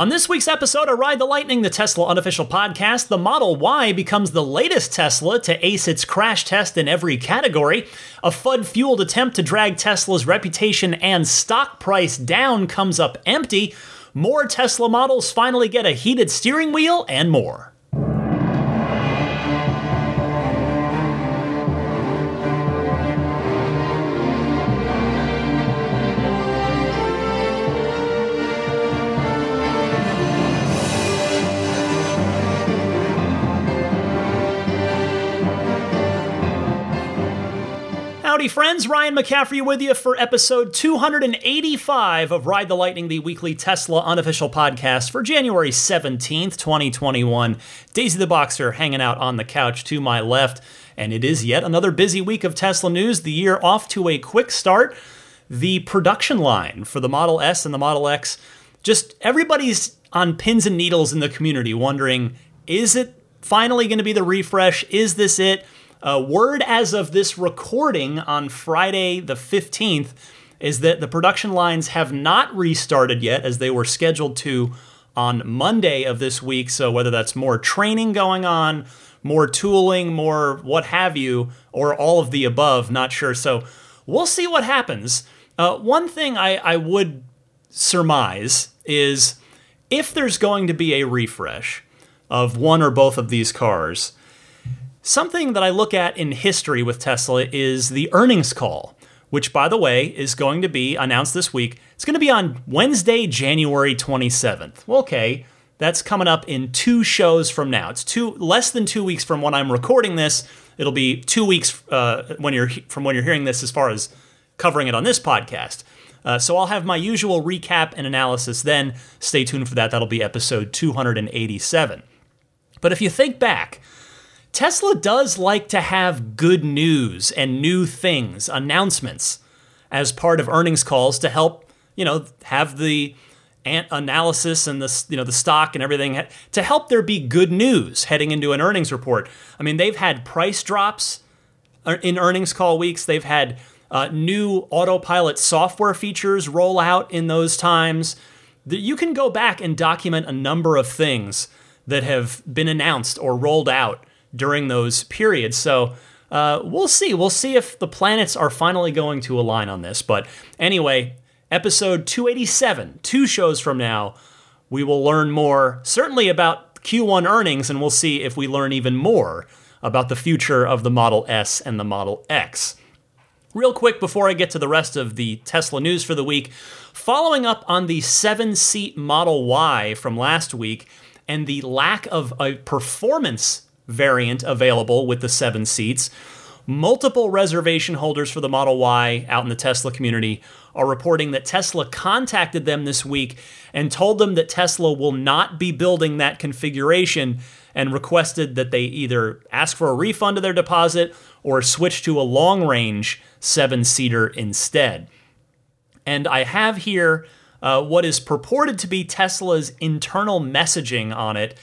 On this week's episode of Ride the Lightning, the Tesla unofficial podcast, the Model Y becomes the latest Tesla to ace its crash test in every category. A FUD fueled attempt to drag Tesla's reputation and stock price down comes up empty. More Tesla models finally get a heated steering wheel, and more. Howdy, friends. Ryan McCaffrey with you for episode 285 of Ride the Lightning, the weekly Tesla unofficial podcast for January 17th, 2021. Daisy the Boxer hanging out on the couch to my left, and it is yet another busy week of Tesla news. The year off to a quick start. The production line for the Model S and the Model X, just everybody's on pins and needles in the community wondering is it finally going to be the refresh? Is this it? Uh, word as of this recording on Friday the 15th is that the production lines have not restarted yet as they were scheduled to on Monday of this week. So, whether that's more training going on, more tooling, more what have you, or all of the above, not sure. So, we'll see what happens. Uh, one thing I, I would surmise is if there's going to be a refresh of one or both of these cars, Something that I look at in history with Tesla is the earnings call, which, by the way, is going to be announced this week. It's going to be on Wednesday, January 27th. Well, okay, that's coming up in two shows from now. It's two less than two weeks from when I'm recording this. It'll be two weeks uh, when you're from when you're hearing this, as far as covering it on this podcast. Uh, so I'll have my usual recap and analysis then. Stay tuned for that. That'll be episode 287. But if you think back Tesla does like to have good news and new things, announcements, as part of earnings calls to help, you know, have the analysis and the you know the stock and everything to help there be good news heading into an earnings report. I mean, they've had price drops uh, in earnings call weeks. They've had uh, new autopilot software features roll out in those times. You can go back and document a number of things that have been announced or rolled out during those periods. So uh, we'll see. We'll see if the planets are finally going to align on this. But anyway, episode 287, two shows from now, we will learn more, certainly about Q1 earnings, and we'll see if we learn even more about the future of the Model S and the Model X. Real quick before I get to the rest of the Tesla news for the week, following up on the seven seat Model Y from last week and the lack of a performance variant available with the seven seats. Multiple reservation holders for the Model Y out in the Tesla community are reporting that Tesla contacted them this week and told them that Tesla will not be building that configuration and requested that they either ask for a refund of their deposit or switch to a long range seven seater instead. And I have here uh, what is purported to be Tesla's internal messaging on it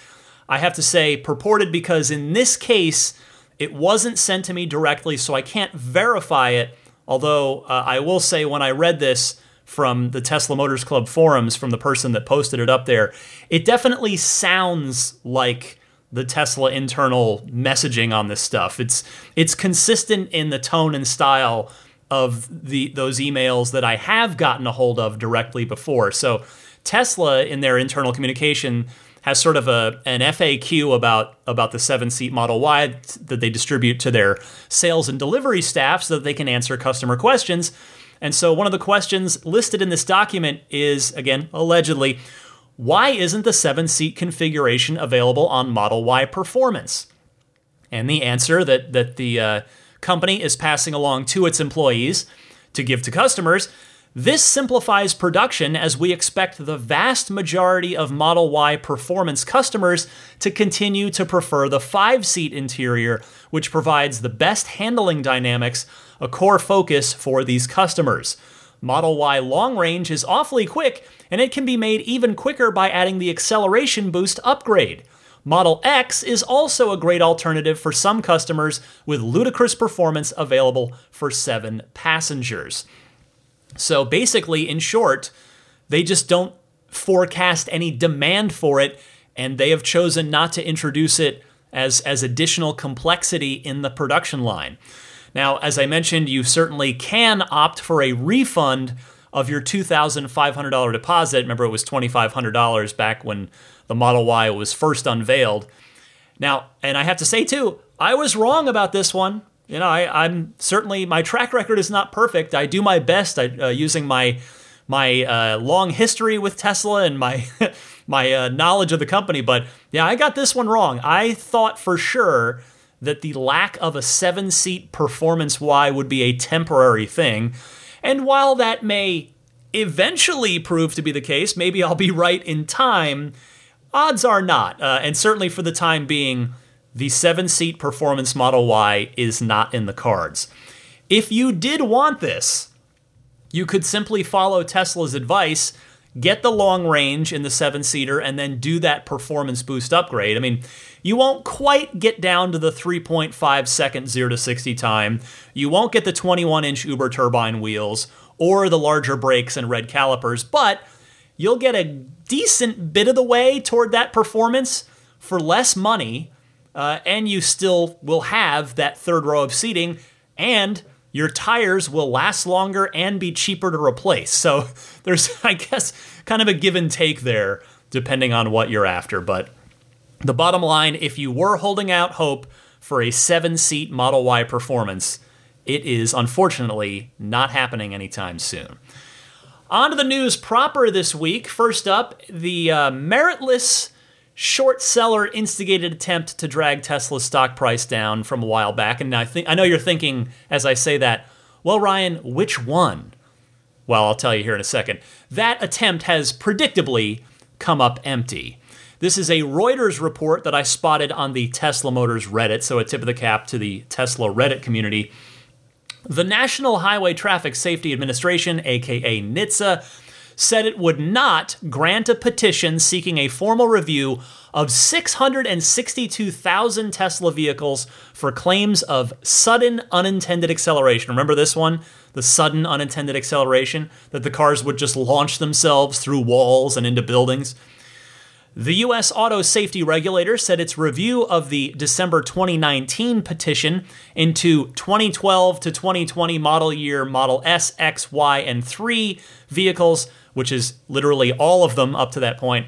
I have to say purported because in this case, it wasn't sent to me directly, so I can't verify it. Although uh, I will say, when I read this from the Tesla Motors Club forums, from the person that posted it up there, it definitely sounds like the Tesla internal messaging on this stuff. It's it's consistent in the tone and style of the those emails that I have gotten a hold of directly before. So Tesla in their internal communication has sort of a an FAQ about about the seven seat Model Y that they distribute to their sales and delivery staff so that they can answer customer questions. And so one of the questions listed in this document is again allegedly why isn't the seven seat configuration available on Model Y Performance? And the answer that that the uh, company is passing along to its employees to give to customers this simplifies production as we expect the vast majority of Model Y performance customers to continue to prefer the five seat interior, which provides the best handling dynamics, a core focus for these customers. Model Y long range is awfully quick, and it can be made even quicker by adding the acceleration boost upgrade. Model X is also a great alternative for some customers with ludicrous performance available for seven passengers. So basically, in short, they just don't forecast any demand for it, and they have chosen not to introduce it as, as additional complexity in the production line. Now, as I mentioned, you certainly can opt for a refund of your $2,500 deposit. Remember, it was $2,500 back when the Model Y was first unveiled. Now, and I have to say too, I was wrong about this one. You know, I, am certainly my track record is not perfect. I do my best I, uh, using my my uh, long history with Tesla and my my uh, knowledge of the company. But yeah, I got this one wrong. I thought for sure that the lack of a seven seat performance Y would be a temporary thing. And while that may eventually prove to be the case, maybe I'll be right in time, odds are not. Uh, and certainly for the time being, the seven seat performance Model Y is not in the cards. If you did want this, you could simply follow Tesla's advice, get the long range in the seven seater, and then do that performance boost upgrade. I mean, you won't quite get down to the 3.5 second 0 to 60 time. You won't get the 21 inch Überturbine wheels or the larger brakes and red calipers, but you'll get a decent bit of the way toward that performance for less money uh, and you still will have that third row of seating, and your tires will last longer and be cheaper to replace. So there's, I guess, kind of a give and take there, depending on what you're after. But the bottom line if you were holding out hope for a seven seat Model Y performance, it is unfortunately not happening anytime soon. On to the news proper this week. First up, the uh, meritless short seller instigated attempt to drag Tesla's stock price down from a while back. And I think I know you're thinking as I say that, well, Ryan, which one? Well, I'll tell you here in a second. That attempt has predictably come up empty. This is a Reuters report that I spotted on the Tesla Motors Reddit, so a tip of the cap to the Tesla Reddit community. The National Highway Traffic Safety Administration, aka NHTSA, said it would not grant a petition seeking a formal review of 662,000 Tesla vehicles for claims of sudden unintended acceleration. Remember this one? The sudden unintended acceleration? That the cars would just launch themselves through walls and into buildings? The U.S. auto safety regulator said its review of the December 2019 petition into 2012 to 2020 model year Model S, X, Y, and 3 vehicles which is literally all of them up to that point,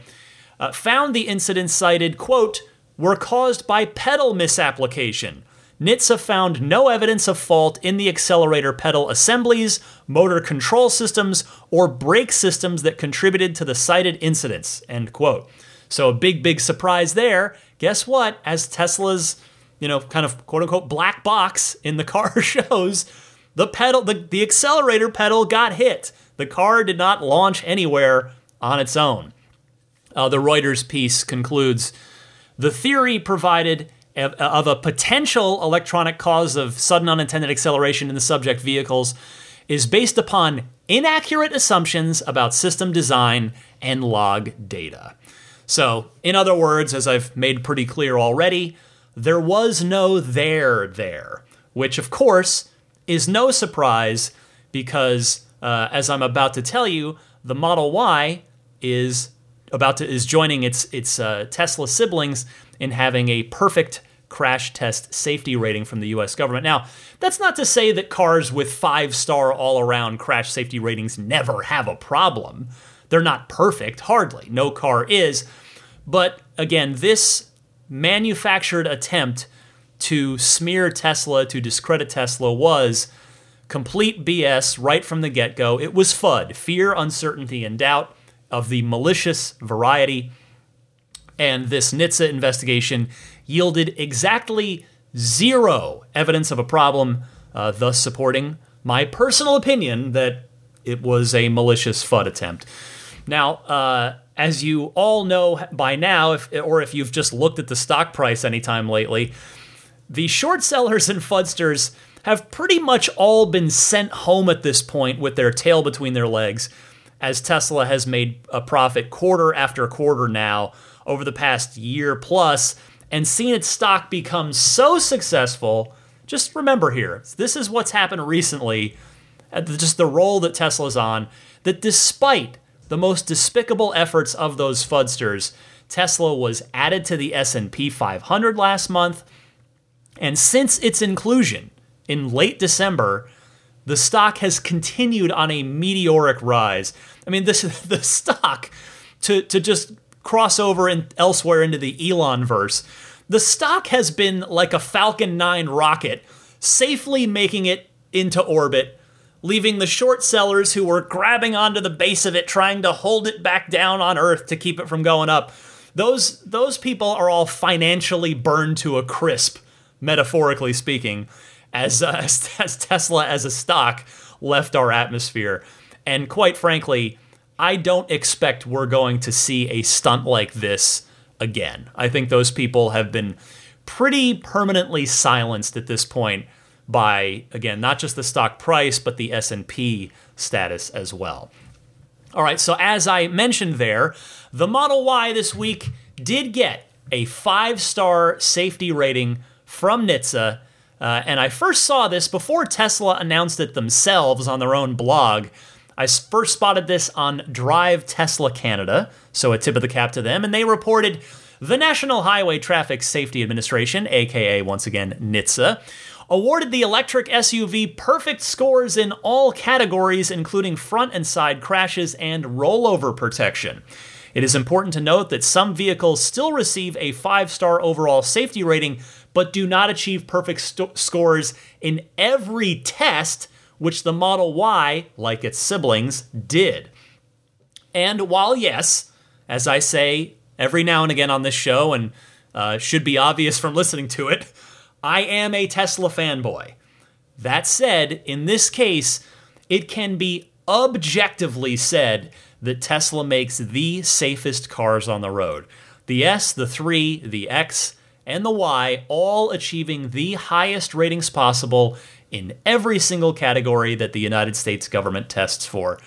uh, found the incidents cited, quote, were caused by pedal misapplication. NHTSA found no evidence of fault in the accelerator pedal assemblies, motor control systems, or brake systems that contributed to the cited incidents, end quote. So a big, big surprise there. Guess what? As Tesla's, you know, kind of quote unquote black box in the car shows, the pedal, the, the accelerator pedal got hit. The car did not launch anywhere on its own. Uh, the Reuters piece concludes the theory provided of a potential electronic cause of sudden unintended acceleration in the subject vehicles is based upon inaccurate assumptions about system design and log data. So, in other words, as I've made pretty clear already, there was no there there, which of course is no surprise because uh, as I'm about to tell you, the Model Y is about to is joining its its uh, Tesla siblings in having a perfect crash test safety rating from the U.S. government. Now, that's not to say that cars with five star all around crash safety ratings never have a problem. They're not perfect, hardly. No car is. But again, this manufactured attempt to smear Tesla, to discredit Tesla, was complete BS right from the get go. It was FUD, fear, uncertainty, and doubt of the malicious variety. And this NHTSA investigation yielded exactly zero evidence of a problem, uh, thus supporting my personal opinion that it was a malicious FUD attempt. Now, uh, as you all know by now, if, or if you've just looked at the stock price anytime lately, the short sellers and FUDsters have pretty much all been sent home at this point with their tail between their legs, as Tesla has made a profit quarter after quarter now over the past year plus and seen its stock become so successful. Just remember here, this is what's happened recently, just the role that Tesla's on, that despite the most despicable efforts of those fudsters, Tesla was added to the S&P 500 last month, and since its inclusion in late December, the stock has continued on a meteoric rise. I mean, this the stock to to just cross over and elsewhere into the Elon verse. The stock has been like a Falcon 9 rocket, safely making it into orbit, leaving the short sellers who were grabbing onto the base of it trying to hold it back down on earth to keep it from going up. Those those people are all financially burned to a crisp, metaphorically speaking as, uh, as Tesla as a stock left our atmosphere. And quite frankly, I don't expect we're going to see a stunt like this again. I think those people have been pretty permanently silenced at this point by again not just the stock price but the S&P status as well. All right, so as I mentioned there, the Model Y this week did get a 5-star safety rating from NHTSA uh, and I first saw this before Tesla announced it themselves on their own blog. I first spotted this on Drive Tesla Canada, so a tip of the cap to them, and they reported the National Highway Traffic Safety Administration, aka once again NHTSA, awarded the electric SUV perfect scores in all categories, including front and side crashes and rollover protection. It is important to note that some vehicles still receive a five star overall safety rating, but do not achieve perfect st- scores in every test, which the Model Y, like its siblings, did. And while, yes, as I say every now and again on this show, and uh, should be obvious from listening to it, I am a Tesla fanboy. That said, in this case, it can be objectively said that Tesla makes the safest cars on the road. The S, the 3, the X, and the Y all achieving the highest ratings possible in every single category that the United States government tests for.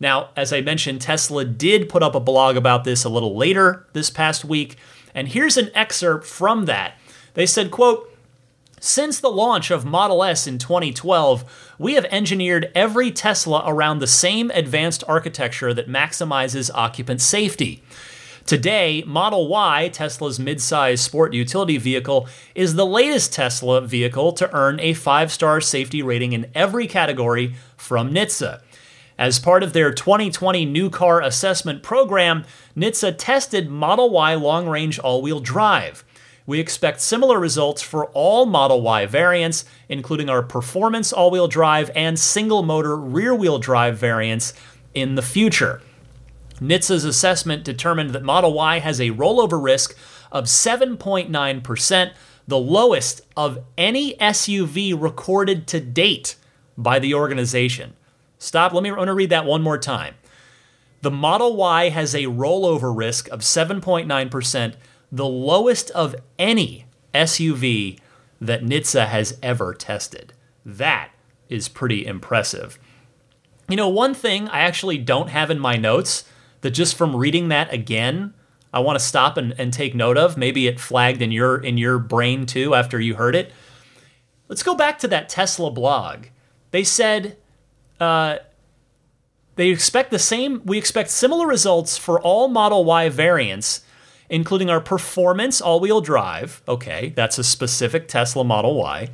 Now, as I mentioned, Tesla did put up a blog about this a little later this past week, and here's an excerpt from that. They said, quote, since the launch of Model S in 2012, we have engineered every Tesla around the same advanced architecture that maximizes occupant safety. Today, Model Y, Tesla's midsize sport utility vehicle, is the latest Tesla vehicle to earn a five star safety rating in every category from NHTSA. As part of their 2020 new car assessment program, NHTSA tested Model Y long range all wheel drive. We expect similar results for all Model Y variants, including our performance all wheel drive and single motor rear wheel drive variants in the future. NHTSA's assessment determined that Model Y has a rollover risk of 7.9%, the lowest of any SUV recorded to date by the organization. Stop, let me want to read that one more time. The Model Y has a rollover risk of 7.9%, the lowest of any SUV that NHTSA has ever tested. That is pretty impressive. You know, one thing I actually don't have in my notes that just from reading that again, I want to stop and, and take note of. Maybe it flagged in your in your brain too after you heard it. Let's go back to that Tesla blog. They said uh, they expect the same. We expect similar results for all Model Y variants, including our performance all-wheel drive. Okay, that's a specific Tesla Model Y,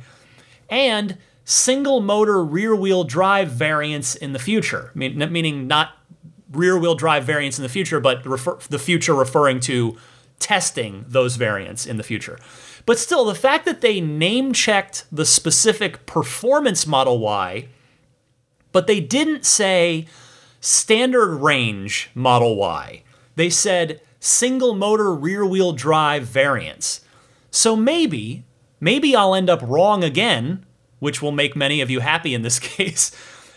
and single motor rear-wheel drive variants in the future. meaning not rear wheel drive variants in the future, but refer, the future referring to testing those variants in the future. But still, the fact that they name checked the specific performance Model Y, but they didn't say standard range Model Y, they said single motor rear wheel drive variants. So maybe, maybe I'll end up wrong again, which will make many of you happy in this case.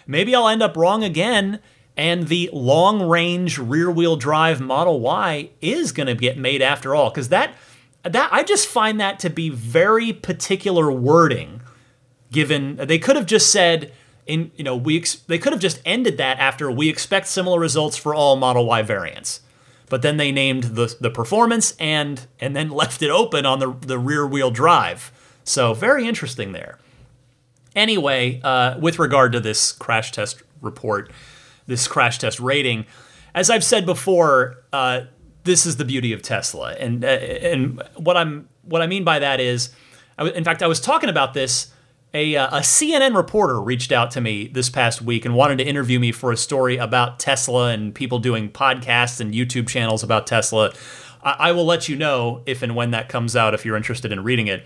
Maybe I'll end up wrong again and the long range rear wheel drive Model Y is going to get made after all because that that I just find that to be very particular wording given they could have just said in you know we ex- they could have just ended that after we expect similar results for all Model Y variants. But then they named the the performance and and then left it open on the the rear wheel drive. So very interesting there. Anyway uh, with regard to this crash test report this crash test rating. as I've said before, uh, this is the beauty of Tesla, and uh, and what I'm what I mean by that is, in fact, I was talking about this. A, uh, a CNN reporter reached out to me this past week and wanted to interview me for a story about Tesla and people doing podcasts and YouTube channels about Tesla. I, I will let you know if and when that comes out if you're interested in reading it.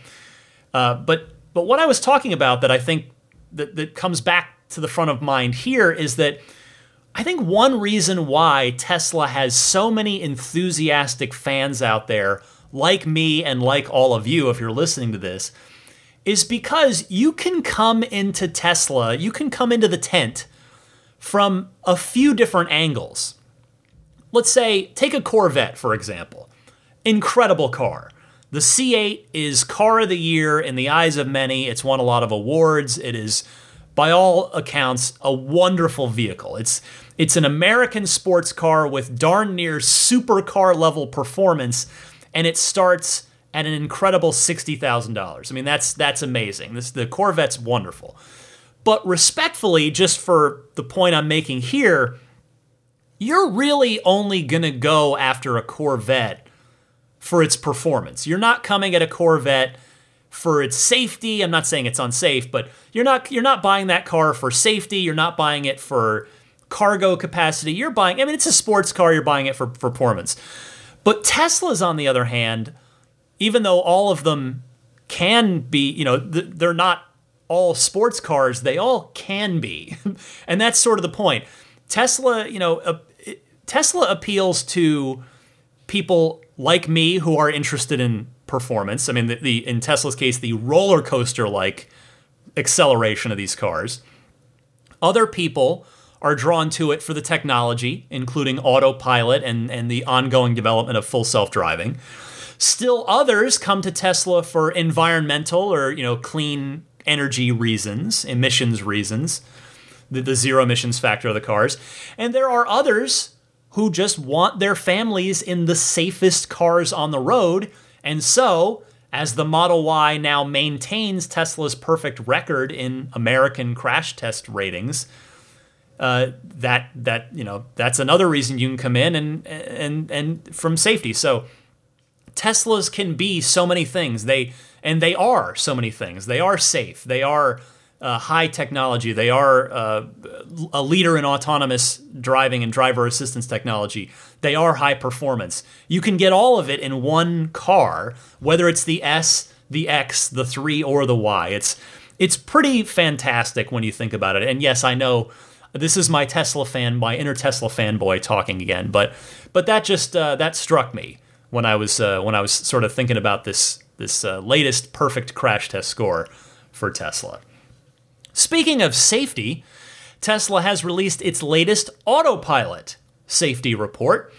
Uh, but but what I was talking about that I think that, that comes back to the front of mind here is that I think one reason why Tesla has so many enthusiastic fans out there, like me and like all of you, if you're listening to this, is because you can come into Tesla, you can come into the tent from a few different angles. Let's say, take a Corvette, for example. Incredible car. The C8 is car of the year in the eyes of many. It's won a lot of awards. It is by all accounts, a wonderful vehicle. It's it's an American sports car with darn near supercar level performance, and it starts at an incredible sixty thousand dollars. I mean, that's that's amazing. This the Corvette's wonderful. But respectfully, just for the point I'm making here, you're really only gonna go after a Corvette for its performance. You're not coming at a Corvette for its safety. I'm not saying it's unsafe, but you're not you're not buying that car for safety. You're not buying it for cargo capacity. You're buying I mean it's a sports car, you're buying it for, for performance. But Teslas on the other hand, even though all of them can be, you know, they're not all sports cars, they all can be. and that's sort of the point. Tesla, you know, Tesla appeals to people like me who are interested in performance. I mean, the, the in Tesla's case, the roller coaster like acceleration of these cars. Other people are drawn to it for the technology, including autopilot and, and the ongoing development of full self driving. Still, others come to Tesla for environmental or you know clean energy reasons, emissions reasons, the, the zero emissions factor of the cars, and there are others who just want their families in the safest cars on the road and so, as the Model Y now maintains Tesla's perfect record in American crash test ratings, uh, that that you know that's another reason you can come in and and and from safety. So Teslas can be so many things. They and they are so many things. They are safe. They are uh, high technology. They are uh, a leader in autonomous driving and driver assistance technology. They are high performance. You can get all of it in one car, whether it's the S, the X, the 3, or the Y. It's it's pretty fantastic when you think about it. And yes, I know this is my Tesla fan, my inner Tesla fanboy talking again, but but that just uh, that struck me when I was uh, when I was sort of thinking about this this uh, latest perfect crash test score for Tesla. Speaking of safety, Tesla has released its latest autopilot safety report.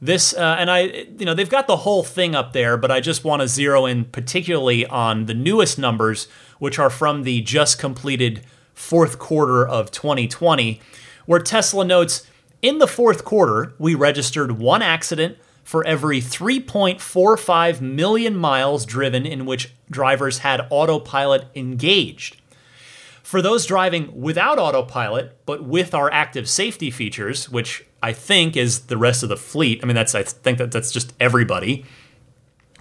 This uh, and I, you know, they've got the whole thing up there, but I just want to zero in particularly on the newest numbers, which are from the just completed fourth quarter of 2020, where Tesla notes in the fourth quarter we registered one accident for every 3.45 million miles driven in which drivers had autopilot engaged. For those driving without autopilot, but with our active safety features, which I think is the rest of the fleet, I mean, that's I think that that's just everybody.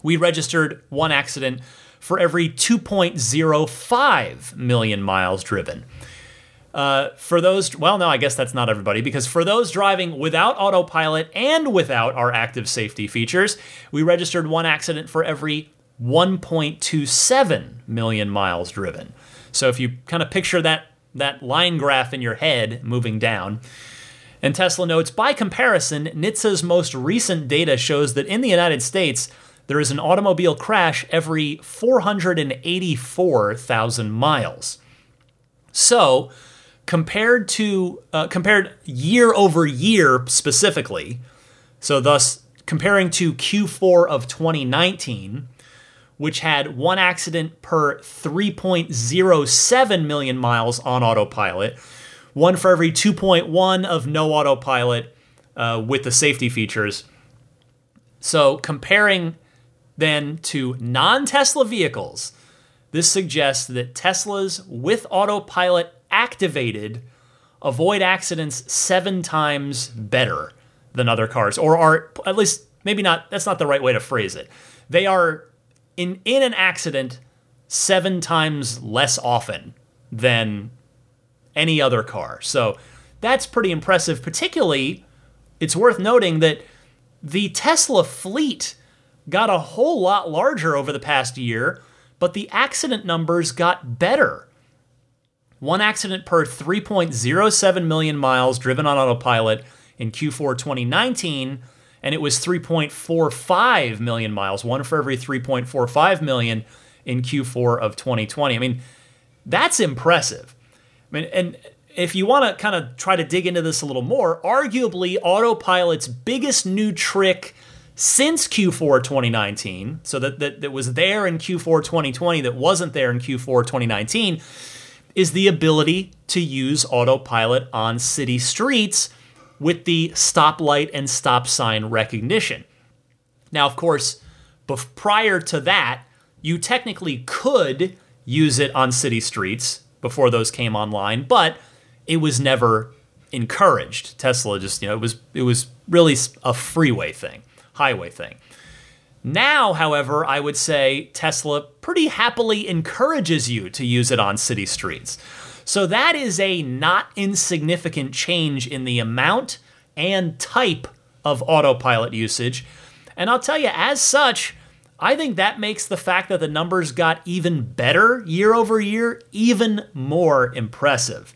We registered one accident for every 2.05 million miles driven. Uh, for those, well, no, I guess that's not everybody, because for those driving without autopilot and without our active safety features, we registered one accident for every 1.27 million miles driven. So if you kind of picture that that line graph in your head moving down, and Tesla notes by comparison, NHTSA's most recent data shows that in the United States, there is an automobile crash every 484,000 miles. So, compared to uh, compared year over year specifically, so thus comparing to Q4 of 2019, which had one accident per 3.07 million miles on autopilot, one for every 2.1 of no autopilot uh, with the safety features. So, comparing then to non Tesla vehicles, this suggests that Teslas with autopilot activated avoid accidents seven times better than other cars, or are at least maybe not. That's not the right way to phrase it. They are in in an accident seven times less often than any other car. So that's pretty impressive. Particularly, it's worth noting that the Tesla fleet got a whole lot larger over the past year, but the accident numbers got better. One accident per 3.07 million miles driven on autopilot in Q4 2019, and it was 3.45 million miles, one for every 3.45 million in Q4 of 2020. I mean, that's impressive. I mean, and if you want to kind of try to dig into this a little more, arguably Autopilot's biggest new trick since Q4 2019, so that, that, that was there in Q4 2020 that wasn't there in Q4 2019, is the ability to use autopilot on city streets with the stoplight and stop sign recognition. Now, of course, bef- prior to that, you technically could use it on city streets before those came online, but it was never encouraged. Tesla just, you know, it was it was really a freeway thing, highway thing. Now, however, I would say Tesla pretty happily encourages you to use it on city streets. So that is a not insignificant change in the amount and type of autopilot usage. And I'll tell you, as such, I think that makes the fact that the numbers got even better year over year even more impressive.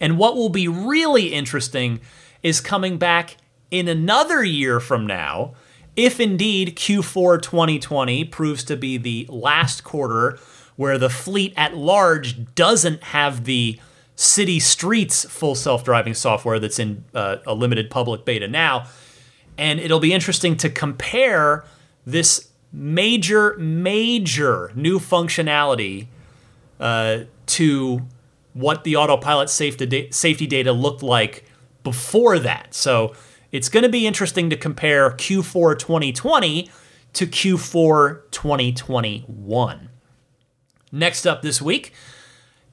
And what will be really interesting is coming back in another year from now, if indeed Q4 2020 proves to be the last quarter where the fleet at large doesn't have the city streets full self driving software that's in uh, a limited public beta now. And it'll be interesting to compare this major, major new functionality uh, to what the autopilot safety, safety data looked like before that. So it's going to be interesting to compare Q4 2020 to Q4 2021. Next up this week,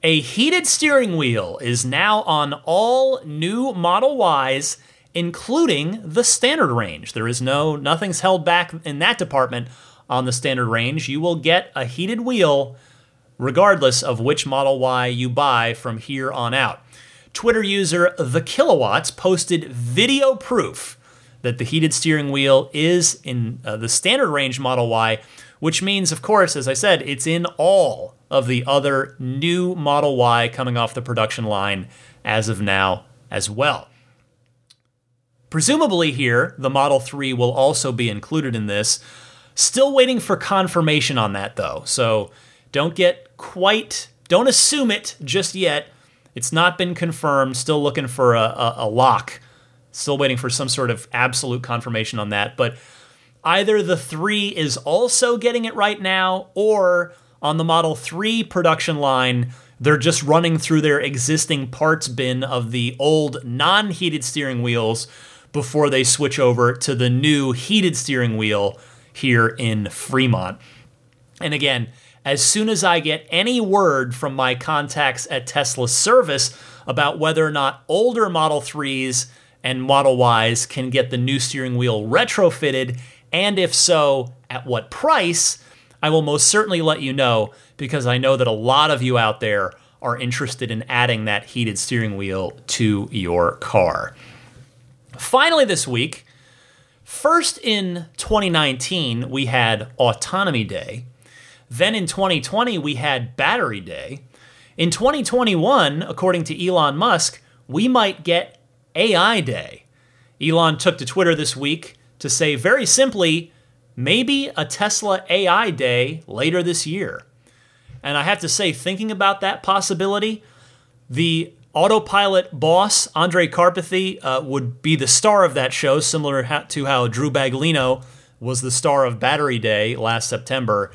a heated steering wheel is now on all new Model Ys, including the standard range. There is no, nothing's held back in that department on the standard range, you will get a heated wheel regardless of which Model Y you buy from here on out. Twitter user The Kilowatts posted video proof that the heated steering wheel is in uh, the standard range Model Y, which means, of course, as I said, it's in all of the other new Model Y coming off the production line as of now as well. Presumably, here, the Model 3 will also be included in this. Still waiting for confirmation on that though. So don't get quite, don't assume it just yet. It's not been confirmed. Still looking for a, a, a lock. Still waiting for some sort of absolute confirmation on that. But either the 3 is also getting it right now, or on the Model 3 production line, they're just running through their existing parts bin of the old non heated steering wheels before they switch over to the new heated steering wheel here in Fremont. And again, as soon as I get any word from my contacts at Tesla service about whether or not older Model 3s and Model Ys can get the new steering wheel retrofitted, and if so, at what price, I will most certainly let you know because I know that a lot of you out there are interested in adding that heated steering wheel to your car. Finally, this week, First in 2019, we had Autonomy Day. Then in 2020, we had Battery Day. In 2021, according to Elon Musk, we might get AI Day. Elon took to Twitter this week to say very simply, maybe a Tesla AI Day later this year. And I have to say, thinking about that possibility, the Autopilot boss Andre Karpathy, uh, would be the star of that show, similar to how Drew Baglino was the star of Battery Day last September.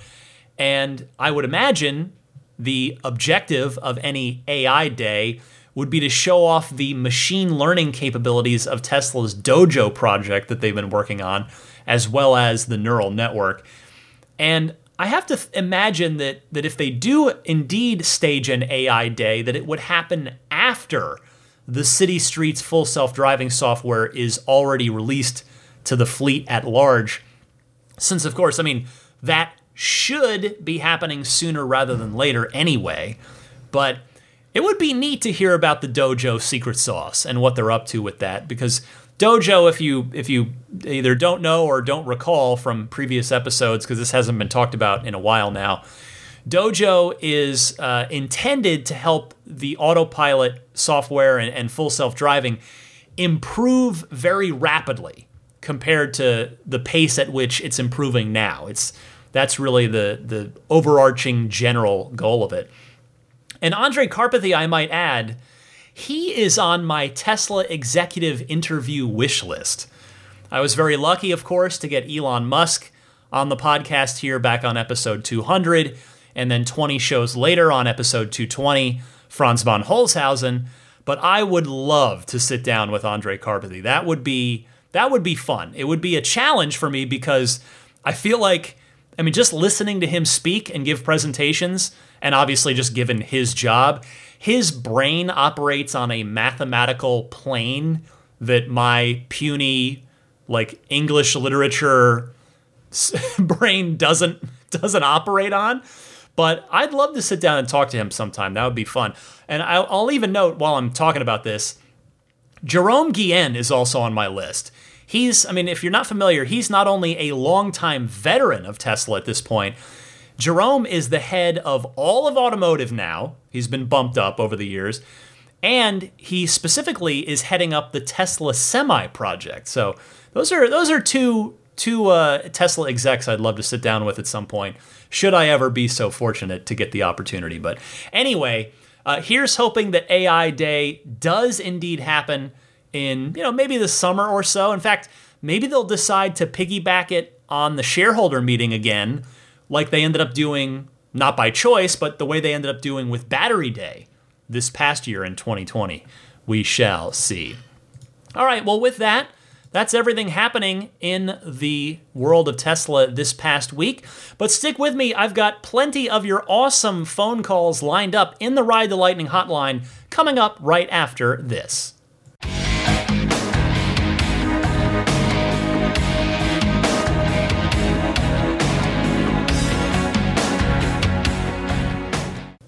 And I would imagine the objective of any AI day would be to show off the machine learning capabilities of Tesla's Dojo project that they've been working on, as well as the neural network. And I have to imagine that that if they do indeed stage an AI day, that it would happen after the City Streets full self driving software is already released to the fleet at large. Since, of course, I mean, that should be happening sooner rather than later anyway. But it would be neat to hear about the Dojo secret sauce and what they're up to with that because Dojo, if you if you either don't know or don't recall from previous episodes, because this hasn't been talked about in a while now, Dojo is uh, intended to help the autopilot software and, and full self driving improve very rapidly compared to the pace at which it's improving now. It's that's really the the overarching general goal of it. And Andre Karpathy, I might add, he is on my Tesla executive interview wish list. I was very lucky, of course, to get Elon Musk on the podcast here back on episode 200, and then 20 shows later on episode 220, Franz von Holzhausen. But I would love to sit down with Andre Karpathy. That would be that would be fun. It would be a challenge for me because I feel like I mean just listening to him speak and give presentations and obviously just given his job, his brain operates on a mathematical plane that my puny like English literature brain doesn't doesn't operate on. But I'd love to sit down and talk to him sometime. That would be fun. And I'll, I'll even note while I'm talking about this, Jerome Guillen is also on my list. He's, I mean, if you're not familiar, he's not only a longtime veteran of Tesla at this point, Jerome is the head of all of automotive now. He's been bumped up over the years. And he specifically is heading up the Tesla Semi project. So those are those are two two uh, Tesla execs I'd love to sit down with at some point, should I ever be so fortunate to get the opportunity. But anyway, uh, here's hoping that AI Day does indeed happen in you know maybe the summer or so. In fact, maybe they'll decide to piggyback it on the shareholder meeting again like they ended up doing, not by choice, but the way they ended up doing with Battery Day this past year in 2020. We shall see. All right, well, with that, that's everything happening in the world of Tesla this past week. But stick with me, I've got plenty of your awesome phone calls lined up in the Ride the Lightning hotline coming up right after this.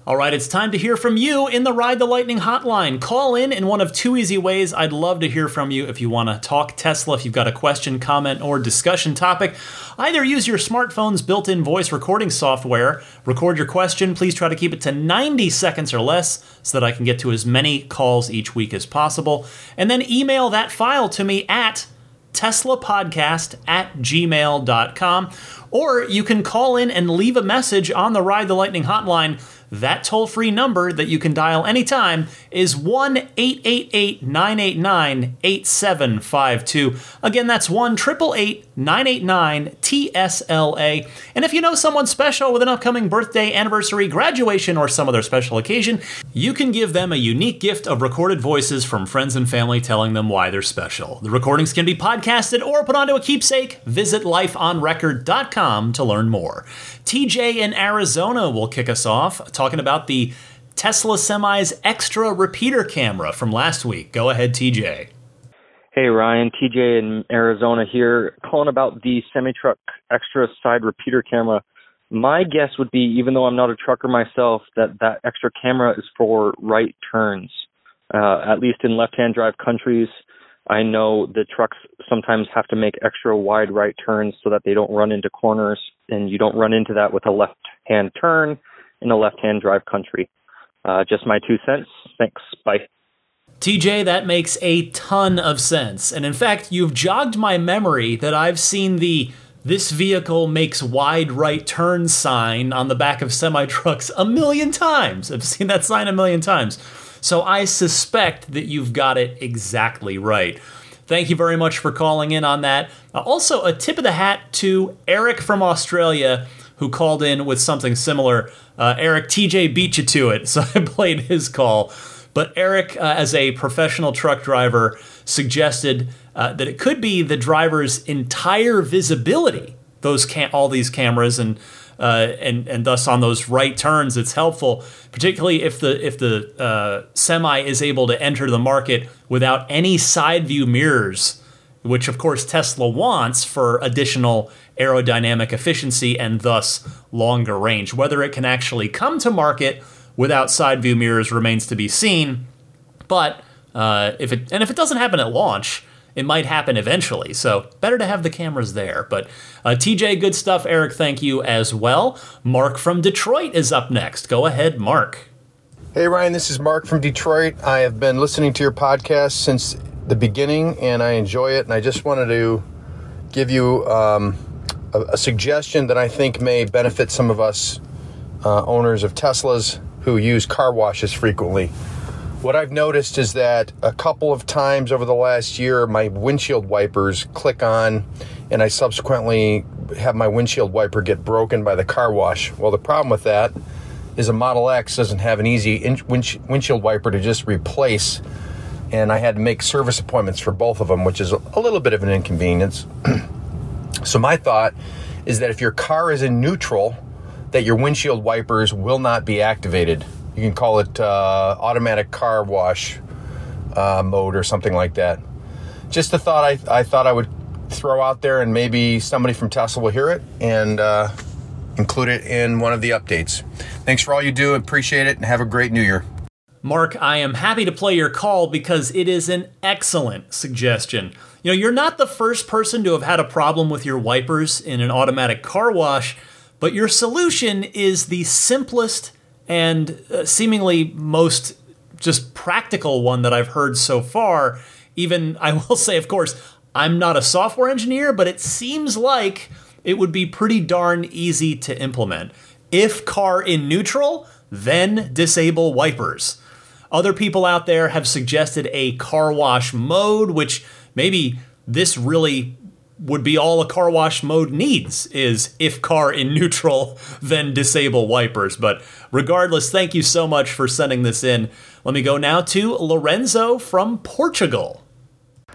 All right, it's time to hear from you in the Ride the Lightning hotline. Call in in one of two easy ways. I'd love to hear from you if you want to talk Tesla, if you've got a question, comment, or discussion topic. Either use your smartphone's built in voice recording software, record your question. Please try to keep it to 90 seconds or less so that I can get to as many calls each week as possible. And then email that file to me at teslapodcast at gmail.com. Or you can call in and leave a message on the Ride the Lightning hotline that toll free number that you can dial anytime is 1 888 989 8752. Again, that's 1 888 989 TSLA. And if you know someone special with an upcoming birthday, anniversary, graduation, or some other special occasion, you can give them a unique gift of recorded voices from friends and family telling them why they're special. The recordings can be podcasted or put onto a keepsake. Visit lifeonrecord.com to learn more. TJ in Arizona will kick us off talking about the Tesla Semi's extra repeater camera from last week. Go ahead, TJ. Hey Ryan, TJ in Arizona here, calling about the semi truck extra side repeater camera. My guess would be, even though I'm not a trucker myself, that that extra camera is for right turns. Uh, at least in left-hand drive countries, I know the trucks sometimes have to make extra wide right turns so that they don't run into corners, and you don't run into that with a left-hand turn in a left-hand drive country. Uh, just my two cents. Thanks. Bye. TJ, that makes a ton of sense. And in fact, you've jogged my memory that I've seen the this vehicle makes wide right turn sign on the back of semi trucks a million times. I've seen that sign a million times. So I suspect that you've got it exactly right. Thank you very much for calling in on that. Uh, also, a tip of the hat to Eric from Australia who called in with something similar. Uh, Eric, TJ beat you to it, so I played his call. But Eric, uh, as a professional truck driver, suggested uh, that it could be the driver's entire visibility those all these cameras and uh, and and thus on those right turns, it's helpful, particularly if the if the uh, semi is able to enter the market without any side view mirrors, which of course Tesla wants for additional aerodynamic efficiency and thus longer range. Whether it can actually come to market without side view mirrors remains to be seen, but uh, if it and if it doesn't happen at launch it might happen eventually. So better to have the cameras there. But uh, TJ, good stuff. Eric, thank you as well. Mark from Detroit is up next. Go ahead, Mark. Hey, Ryan, this is Mark from Detroit. I have been listening to your podcast since the beginning and I enjoy it. And I just wanted to give you um, a, a, suggestion that I think may benefit some of us uh, owners of Teslas who use car washes frequently. What I've noticed is that a couple of times over the last year, my windshield wipers click on, and I subsequently have my windshield wiper get broken by the car wash. Well, the problem with that is a Model X doesn't have an easy windshield wiper to just replace, and I had to make service appointments for both of them, which is a little bit of an inconvenience. so, my thought is that if your car is in neutral, that your windshield wipers will not be activated you can call it uh, automatic car wash uh, mode or something like that. Just a thought I, I thought I would throw out there, and maybe somebody from Tesla will hear it and uh, include it in one of the updates. Thanks for all you do. Appreciate it, and have a great new year. Mark, I am happy to play your call because it is an excellent suggestion. You know, you're not the first person to have had a problem with your wipers in an automatic car wash, but your solution is the simplest and uh, seemingly most just practical one that I've heard so far. Even, I will say, of course, I'm not a software engineer, but it seems like it would be pretty darn easy to implement. If car in neutral, then disable wipers. Other people out there have suggested a car wash mode, which maybe this really would be all a car wash mode needs is if car in neutral, then disable wipers. But regardless, thank you so much for sending this in. Let me go now to Lorenzo from Portugal.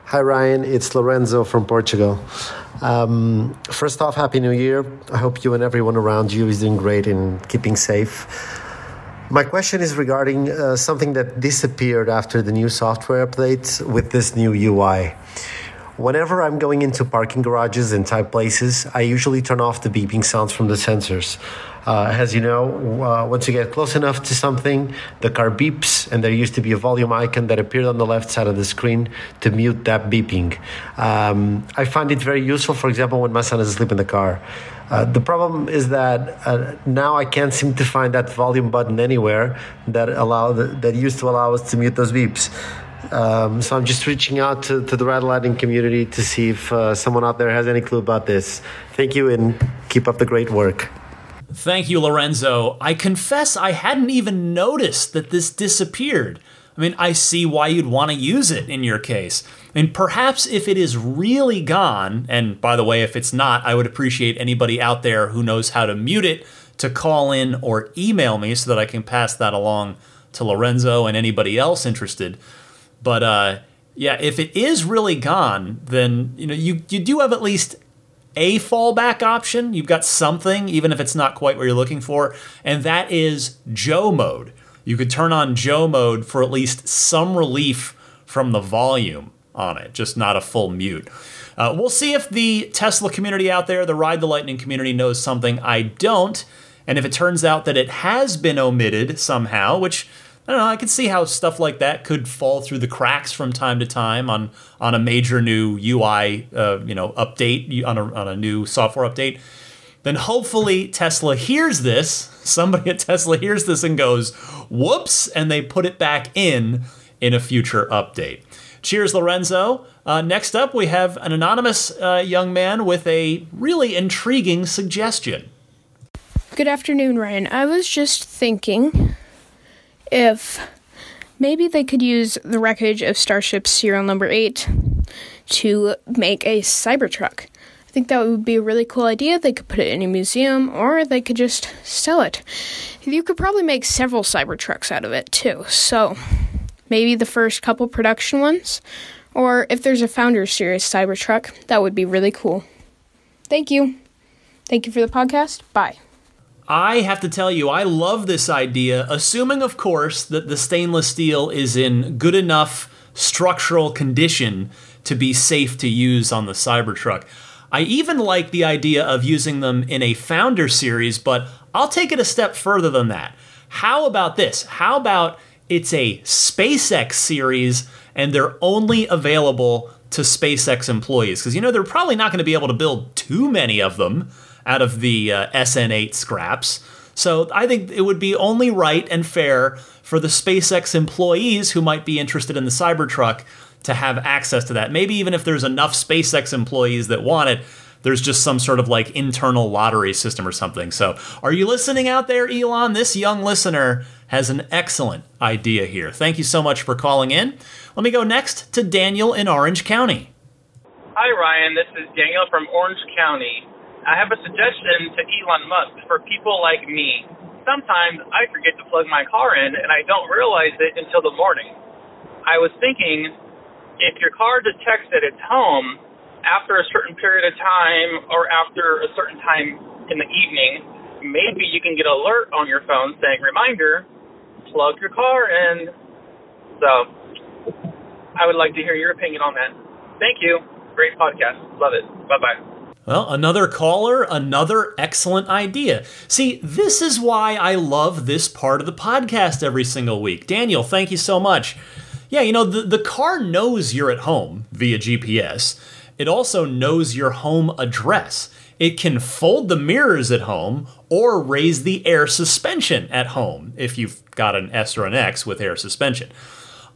Hi, Ryan. It's Lorenzo from Portugal. Um, first off, Happy New Year. I hope you and everyone around you is doing great and keeping safe. My question is regarding uh, something that disappeared after the new software update with this new UI. Whenever I'm going into parking garages and tight places, I usually turn off the beeping sounds from the sensors. Uh, as you know, uh, once you get close enough to something, the car beeps, and there used to be a volume icon that appeared on the left side of the screen to mute that beeping. Um, I find it very useful, for example, when my son is asleep in the car. Uh, the problem is that uh, now I can't seem to find that volume button anywhere that allow that used to allow us to mute those beeps. Um, so I'm just reaching out to, to the Ride the Lightning community to see if uh, someone out there has any clue about this. Thank you and keep up the great work. Thank you, Lorenzo. I confess I hadn't even noticed that this disappeared. I mean, I see why you'd want to use it in your case. And perhaps if it is really gone, and by the way, if it's not, I would appreciate anybody out there who knows how to mute it to call in or email me so that I can pass that along to Lorenzo and anybody else interested. But uh, yeah, if it is really gone, then you know you you do have at least a fallback option. You've got something, even if it's not quite what you're looking for, and that is Joe mode. You could turn on Joe mode for at least some relief from the volume on it, just not a full mute. Uh, we'll see if the Tesla community out there, the Ride the Lightning community, knows something I don't. And if it turns out that it has been omitted somehow, which I don't know. I can see how stuff like that could fall through the cracks from time to time on on a major new UI, uh, you know, update on a on a new software update. Then hopefully Tesla hears this. Somebody at Tesla hears this and goes, "Whoops!" and they put it back in in a future update. Cheers, Lorenzo. Uh, next up, we have an anonymous uh, young man with a really intriguing suggestion. Good afternoon, Ryan. I was just thinking if maybe they could use the wreckage of Starship serial number 8 to make a Cybertruck. I think that would be a really cool idea. They could put it in a museum or they could just sell it. You could probably make several Cybertrucks out of it too. So, maybe the first couple production ones or if there's a Founders Series Cybertruck, that would be really cool. Thank you. Thank you for the podcast. Bye. I have to tell you, I love this idea, assuming, of course, that the stainless steel is in good enough structural condition to be safe to use on the Cybertruck. I even like the idea of using them in a Founder series, but I'll take it a step further than that. How about this? How about it's a SpaceX series and they're only available to SpaceX employees? Because you know, they're probably not going to be able to build too many of them out of the uh, SN8 scraps. So I think it would be only right and fair for the SpaceX employees who might be interested in the Cybertruck to have access to that. Maybe even if there's enough SpaceX employees that want it, there's just some sort of like internal lottery system or something. So, are you listening out there, Elon? This young listener has an excellent idea here. Thank you so much for calling in. Let me go next to Daniel in Orange County. Hi, Ryan. This is Daniel from Orange County. I have a suggestion to Elon Musk for people like me. Sometimes I forget to plug my car in and I don't realize it until the morning. I was thinking if your car detects that it's home after a certain period of time or after a certain time in the evening, maybe you can get an alert on your phone saying, reminder, plug your car in. So I would like to hear your opinion on that. Thank you. Great podcast. Love it. Bye bye. Well, another caller, another excellent idea. See, this is why I love this part of the podcast every single week. Daniel, thank you so much. Yeah, you know, the, the car knows you're at home via GPS. It also knows your home address. It can fold the mirrors at home or raise the air suspension at home if you've got an S or an X with air suspension.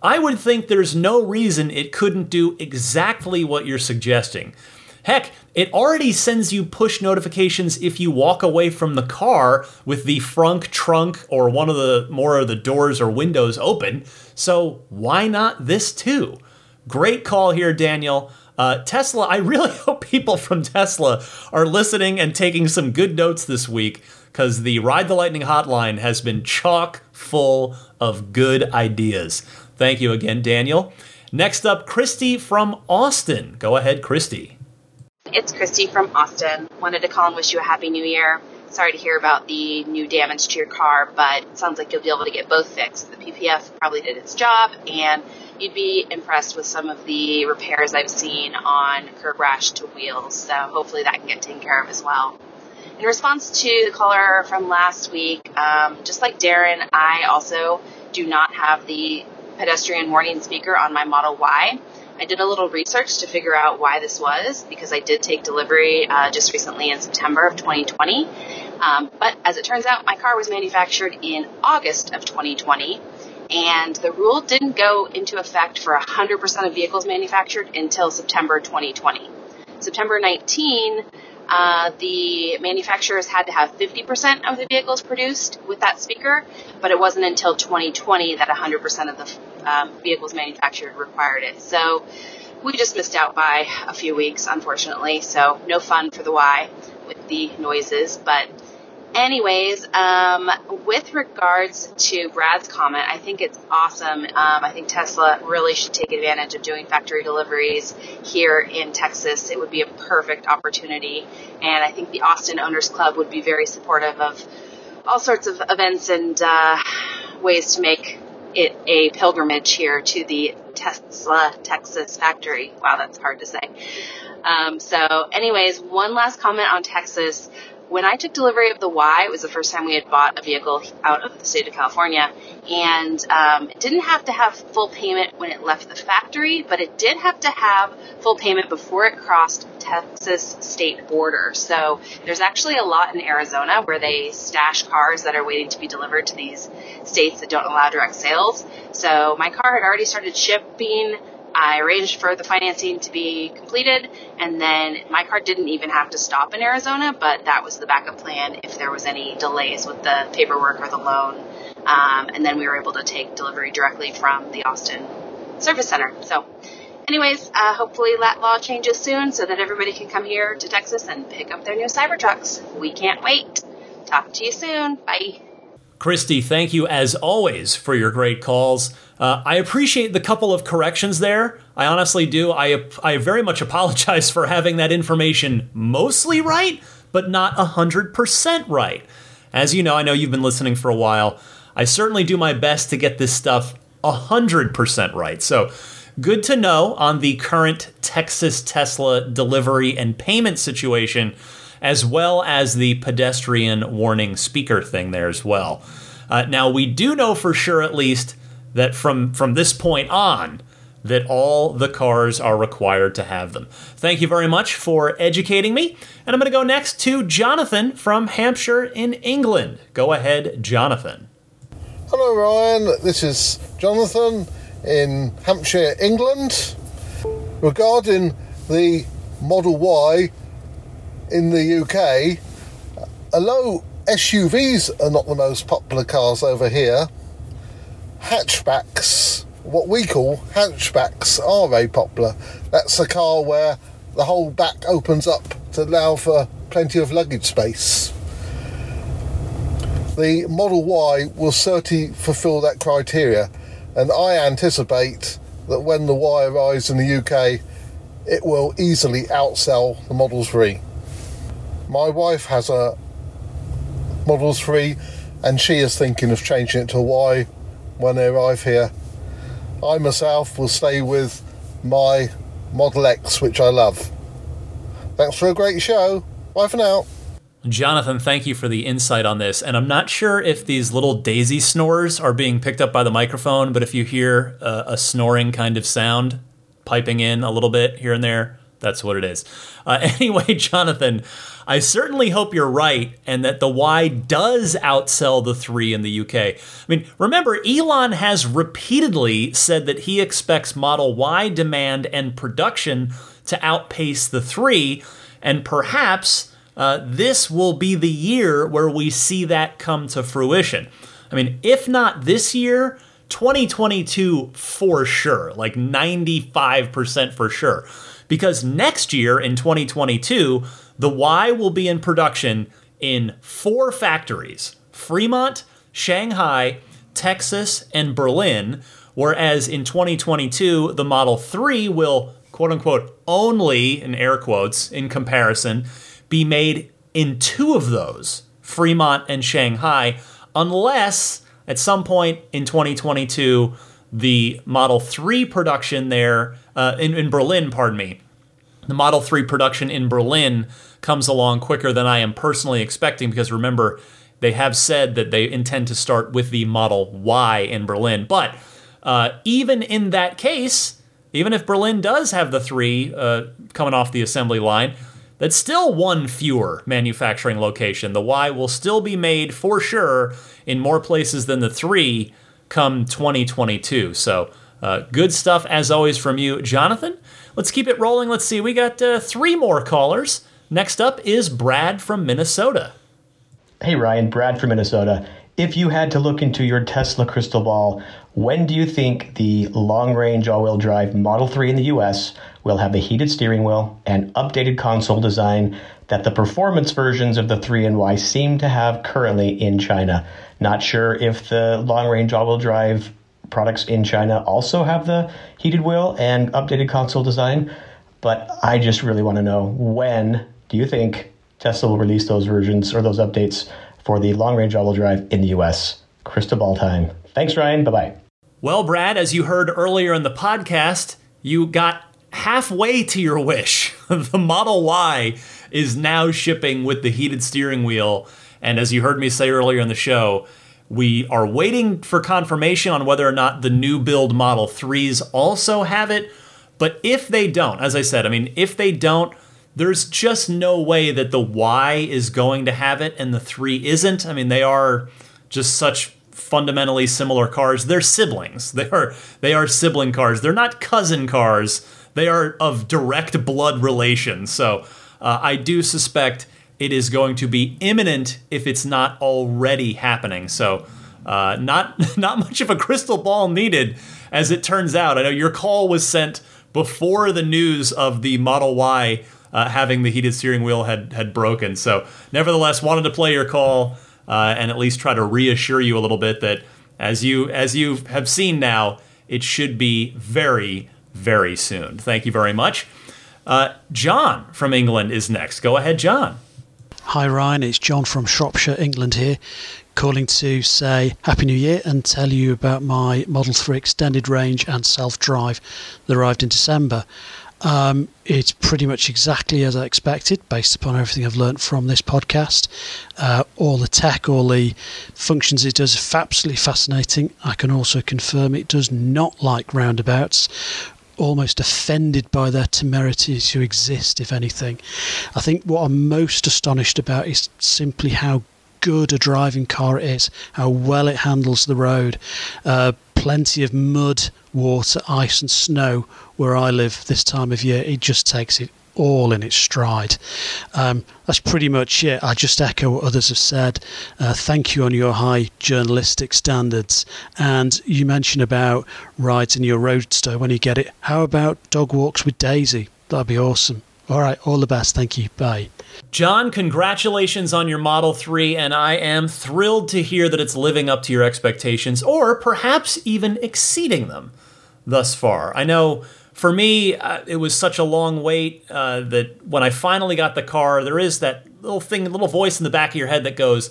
I would think there's no reason it couldn't do exactly what you're suggesting. Heck, it already sends you push notifications if you walk away from the car with the frunk trunk or one of the more of the doors or windows open. So why not this too? Great call here, Daniel. Uh, Tesla, I really hope people from Tesla are listening and taking some good notes this week because the Ride the Lightning hotline has been chock full of good ideas. Thank you again, Daniel. Next up, Christy from Austin. Go ahead, Christy. It's Christy from Austin. Wanted to call and wish you a happy new year. Sorry to hear about the new damage to your car, but sounds like you'll be able to get both fixed. The PPF probably did its job, and you'd be impressed with some of the repairs I've seen on curb rash to wheels. So hopefully that can get taken care of as well. In response to the caller from last week, um, just like Darren, I also do not have the pedestrian warning speaker on my Model Y. I did a little research to figure out why this was because I did take delivery uh, just recently in September of 2020. Um, but as it turns out, my car was manufactured in August of 2020, and the rule didn't go into effect for 100% of vehicles manufactured until September 2020. September 19, uh, the manufacturers had to have 50% of the vehicles produced with that speaker, but it wasn't until 2020 that 100% of the um, vehicles manufactured required it. So we just missed out by a few weeks, unfortunately. So no fun for the Y with the noises, but anyways, um, with regards to Brad's comment, I think it's awesome. Um, I think Tesla really should take advantage of doing factory deliveries here in Texas. It would be a perfect opportunity, and I think the Austin Owners Club would be very supportive of all sorts of events and uh, ways to make it a pilgrimage here to the Tesla Texas factory. Wow, that's hard to say. Um, so, anyways, one last comment on Texas when I took delivery of the Y, it was the first time we had bought a vehicle out of the state of California, and um, it didn't have to have full payment when it left the factory, but it did have to have full payment before it crossed Texas state border. So there's actually a lot in Arizona where they stash cars that are waiting to be delivered to these states that don't allow direct sales. So my car had already started shipping I arranged for the financing to be completed, and then my car didn't even have to stop in Arizona, but that was the backup plan if there was any delays with the paperwork or the loan. Um, and then we were able to take delivery directly from the Austin Service Center. So, anyways, uh, hopefully that law changes soon so that everybody can come here to Texas and pick up their new Cybertrucks. We can't wait. Talk to you soon. Bye. Christy, thank you as always for your great calls. Uh, I appreciate the couple of corrections there. I honestly do. I, I very much apologize for having that information mostly right, but not 100% right. As you know, I know you've been listening for a while. I certainly do my best to get this stuff 100% right. So, good to know on the current Texas Tesla delivery and payment situation, as well as the pedestrian warning speaker thing there as well. Uh, now, we do know for sure, at least, that from, from this point on, that all the cars are required to have them. Thank you very much for educating me. And I'm going to go next to Jonathan from Hampshire in England. Go ahead, Jonathan. Hello, Ryan. This is Jonathan in Hampshire, England. Regarding the Model Y in the UK, although SUVs are not the most popular cars over here, hatchbacks what we call hatchbacks are very popular. That's a car where the whole back opens up to allow for plenty of luggage space. The Model Y will certainly fulfill that criteria, and I anticipate that when the Y arrives in the UK, it will easily outsell the Model 3. My wife has a Model 3 and she is thinking of changing it to a Y when they arrive here I myself will stay with my Model X, which I love. Thanks for a great show. Bye for now. Jonathan, thank you for the insight on this. And I'm not sure if these little daisy snores are being picked up by the microphone, but if you hear a, a snoring kind of sound piping in a little bit here and there, that's what it is. Uh, anyway, Jonathan, I certainly hope you're right and that the Y does outsell the 3 in the UK. I mean, remember, Elon has repeatedly said that he expects Model Y demand and production to outpace the 3, and perhaps uh, this will be the year where we see that come to fruition. I mean, if not this year, 2022 for sure, like 95% for sure. Because next year in 2022, the Y will be in production in four factories Fremont, Shanghai, Texas, and Berlin. Whereas in 2022, the Model 3 will, quote unquote, only, in air quotes, in comparison, be made in two of those, Fremont and Shanghai, unless at some point in 2022, the Model 3 production there, uh, in, in Berlin, pardon me, the Model 3 production in Berlin comes along quicker than I am personally expecting because remember, they have said that they intend to start with the Model Y in Berlin. But uh, even in that case, even if Berlin does have the three uh, coming off the assembly line, that's still one fewer manufacturing location. The Y will still be made for sure in more places than the three come 2022. So, uh, good stuff as always from you, Jonathan. Let's keep it rolling. Let's see, we got uh, three more callers. Next up is Brad from Minnesota. Hey, Ryan, Brad from Minnesota. If you had to look into your Tesla crystal ball, when do you think the long range all wheel drive Model 3 in the US will have the heated steering wheel and updated console design that the performance versions of the 3 and Y seem to have currently in China? Not sure if the long range all wheel drive products in China also have the heated wheel and updated console design, but I just really want to know when do you think Tesla will release those versions or those updates for the long range all wheel drive in the US? Crystal ball time. Thanks, Ryan. Bye bye. Well, Brad, as you heard earlier in the podcast, you got halfway to your wish. the Model Y is now shipping with the heated steering wheel. And as you heard me say earlier in the show, we are waiting for confirmation on whether or not the new build Model 3s also have it. But if they don't, as I said, I mean, if they don't, there's just no way that the Y is going to have it and the 3 isn't. I mean, they are just such fundamentally similar cars. They're siblings. They are they are sibling cars. They're not cousin cars. They are of direct blood relation. So uh, I do suspect it is going to be imminent if it's not already happening. So uh, not not much of a crystal ball needed, as it turns out. I know your call was sent before the news of the Model Y uh, having the heated steering wheel had had broken. So, nevertheless, wanted to play your call uh, and at least try to reassure you a little bit that as you as you have seen now, it should be very very soon. Thank you very much. Uh, John from England is next. Go ahead, John. Hi Ryan, it's John from Shropshire, England here, calling to say Happy New Year and tell you about my Model 3 extended range and self drive that arrived in December. Um, it's pretty much exactly as I expected, based upon everything I've learned from this podcast. Uh, all the tech, all the functions it does, absolutely fascinating. I can also confirm it does not like roundabouts. Almost offended by their temerity to exist, if anything. I think what I'm most astonished about is simply how good a driving car it is, how well it handles the road. Uh, plenty of mud, water, ice, and snow where I live this time of year. It just takes it all in its stride. Um, that's pretty much it. I just echo what others have said. Uh, thank you on your high journalistic standards. And you mentioned about rides in your roadster when you get it. How about dog walks with Daisy? That'd be awesome. All right, all the best. Thank you. Bye. John, congratulations on your Model 3, and I am thrilled to hear that it's living up to your expectations, or perhaps even exceeding them thus far. I know for me, uh, it was such a long wait uh, that when I finally got the car, there is that little thing, little voice in the back of your head that goes,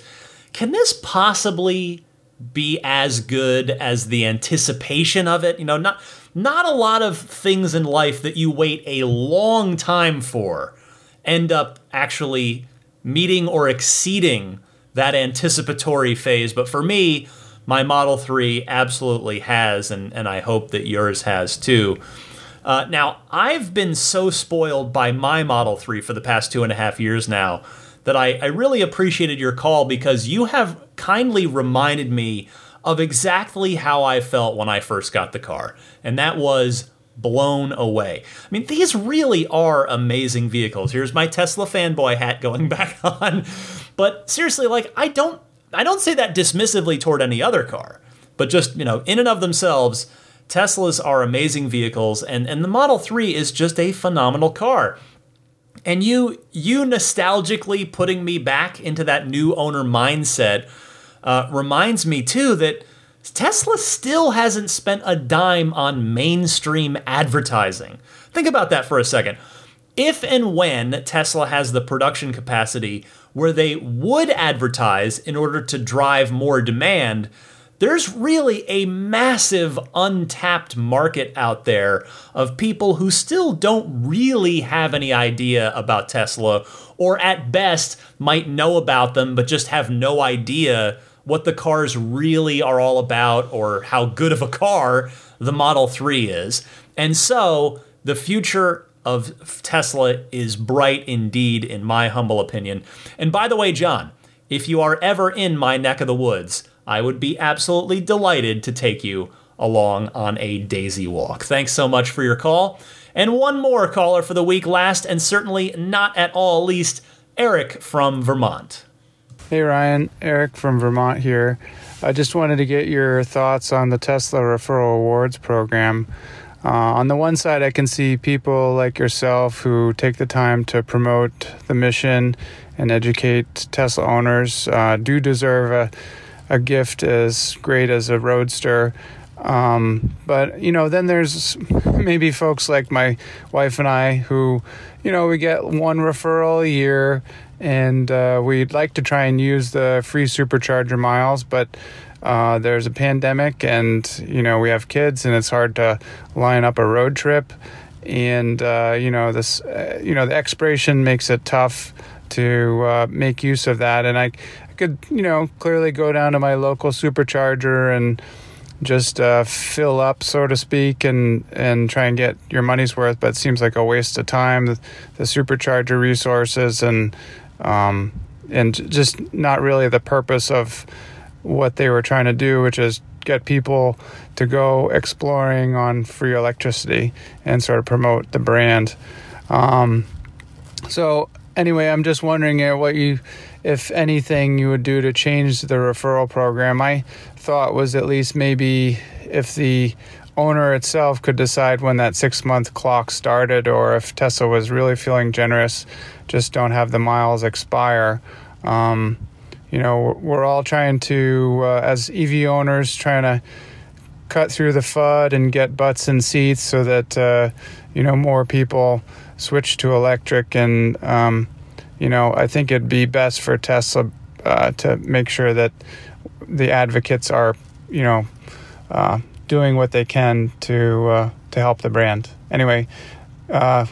Can this possibly be as good as the anticipation of it? You know, not. Not a lot of things in life that you wait a long time for end up actually meeting or exceeding that anticipatory phase. But for me, my Model 3 absolutely has, and, and I hope that yours has too. Uh, now, I've been so spoiled by my Model 3 for the past two and a half years now that I, I really appreciated your call because you have kindly reminded me of exactly how I felt when I first got the car. And that was blown away. I mean, these really are amazing vehicles. Here's my Tesla fanboy hat going back on. But seriously, like I don't I don't say that dismissively toward any other car, but just, you know, in and of themselves, Teslas are amazing vehicles and and the Model 3 is just a phenomenal car. And you you nostalgically putting me back into that new owner mindset uh, reminds me too that Tesla still hasn't spent a dime on mainstream advertising. Think about that for a second. If and when Tesla has the production capacity where they would advertise in order to drive more demand, there's really a massive untapped market out there of people who still don't really have any idea about Tesla, or at best might know about them but just have no idea what the cars really are all about or how good of a car the Model 3 is. And so the future of Tesla is bright indeed, in my humble opinion. And by the way, John, if you are ever in my neck of the woods, I would be absolutely delighted to take you along on a daisy walk. Thanks so much for your call. And one more caller for the week, last and certainly not at all least, Eric from Vermont. Hey Ryan, Eric from Vermont here. I just wanted to get your thoughts on the Tesla Referral Awards program. Uh, on the one side, I can see people like yourself who take the time to promote the mission and educate Tesla owners uh, do deserve a, a gift as great as a Roadster. Um, but you know, then there's maybe folks like my wife and I who, you know, we get one referral a year and uh, we'd like to try and use the free supercharger miles, but uh, there's a pandemic, and you know we have kids, and it's hard to line up a road trip, and uh, you know this, uh, you know the expiration makes it tough to uh, make use of that, and I, could you know clearly go down to my local supercharger and just uh, fill up, so to speak, and and try and get your money's worth. But it seems like a waste of time. The, the supercharger resources and um, and just not really the purpose of what they were trying to do, which is get people to go exploring on free electricity and sort of promote the brand. Um, so anyway, I'm just wondering what you, if anything, you would do to change the referral program. My thought was at least maybe if the owner itself could decide when that six month clock started, or if Tesla was really feeling generous, just don't have the miles expire. Um, you know, we're all trying to, uh, as EV owners, trying to cut through the FUD and get butts in seats so that, uh, you know, more people switch to electric. And, um, you know, I think it'd be best for Tesla uh, to make sure that the advocates are, you know, uh, doing what they can to uh, to help the brand. Anyway, uh,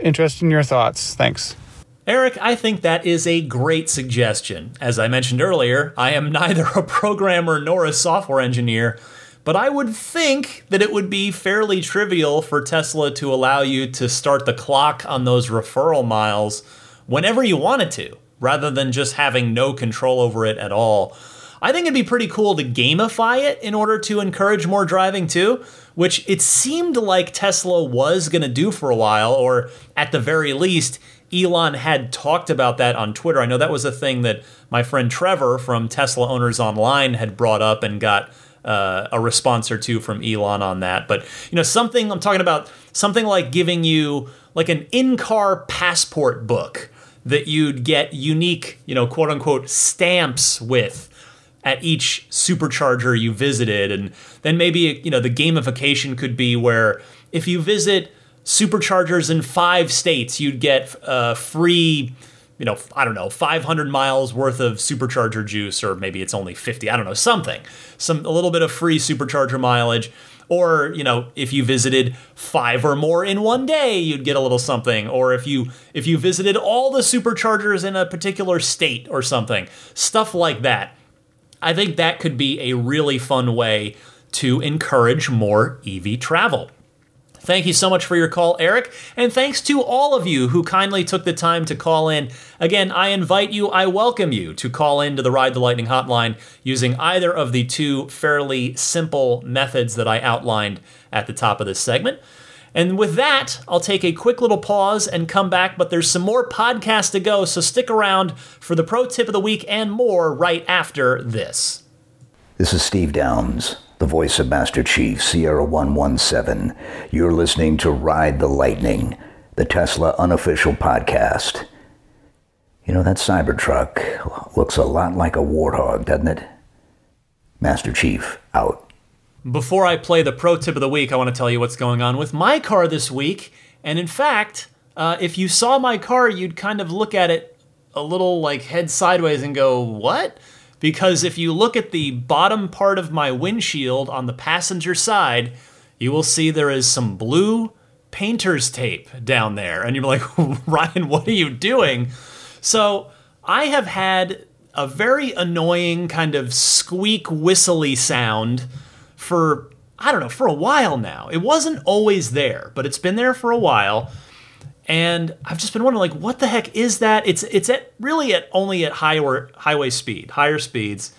interested in your thoughts. Thanks. Eric, I think that is a great suggestion. As I mentioned earlier, I am neither a programmer nor a software engineer, but I would think that it would be fairly trivial for Tesla to allow you to start the clock on those referral miles whenever you wanted to, rather than just having no control over it at all. I think it'd be pretty cool to gamify it in order to encourage more driving too, which it seemed like Tesla was going to do for a while, or at the very least, Elon had talked about that on Twitter. I know that was a thing that my friend Trevor from Tesla Owners Online had brought up and got uh, a response or two from Elon on that. But you know, something I'm talking about something like giving you like an in-car passport book that you'd get unique, you know, quote unquote stamps with at each supercharger you visited and then maybe you know the gamification could be where if you visit superchargers in five states, you'd get uh, free, you know, I don't know, 500 miles worth of supercharger juice, or maybe it's only 50. I don't know, something, some a little bit of free supercharger mileage. Or you know, if you visited five or more in one day, you'd get a little something. Or if you if you visited all the superchargers in a particular state or something, stuff like that. I think that could be a really fun way to encourage more EV travel. Thank you so much for your call, Eric. And thanks to all of you who kindly took the time to call in. Again, I invite you, I welcome you to call in to the Ride the Lightning hotline using either of the two fairly simple methods that I outlined at the top of this segment. And with that, I'll take a quick little pause and come back, but there's some more podcasts to go, so stick around for the pro tip of the week and more right after this. This is Steve Downes the voice of Master Chief, Sierra 117. You're listening to Ride the Lightning, the Tesla unofficial podcast. You know, that Cybertruck looks a lot like a warthog, doesn't it? Master Chief, out. Before I play the pro tip of the week, I want to tell you what's going on with my car this week. And in fact, uh, if you saw my car, you'd kind of look at it a little like head sideways and go, What? Because if you look at the bottom part of my windshield on the passenger side, you will see there is some blue painter's tape down there. And you're like, Ryan, what are you doing? So I have had a very annoying kind of squeak whistly sound for, I don't know, for a while now. It wasn't always there, but it's been there for a while and I've just been wondering, like, what the heck is that? It's it's at really at only at higher highway speed, higher speeds,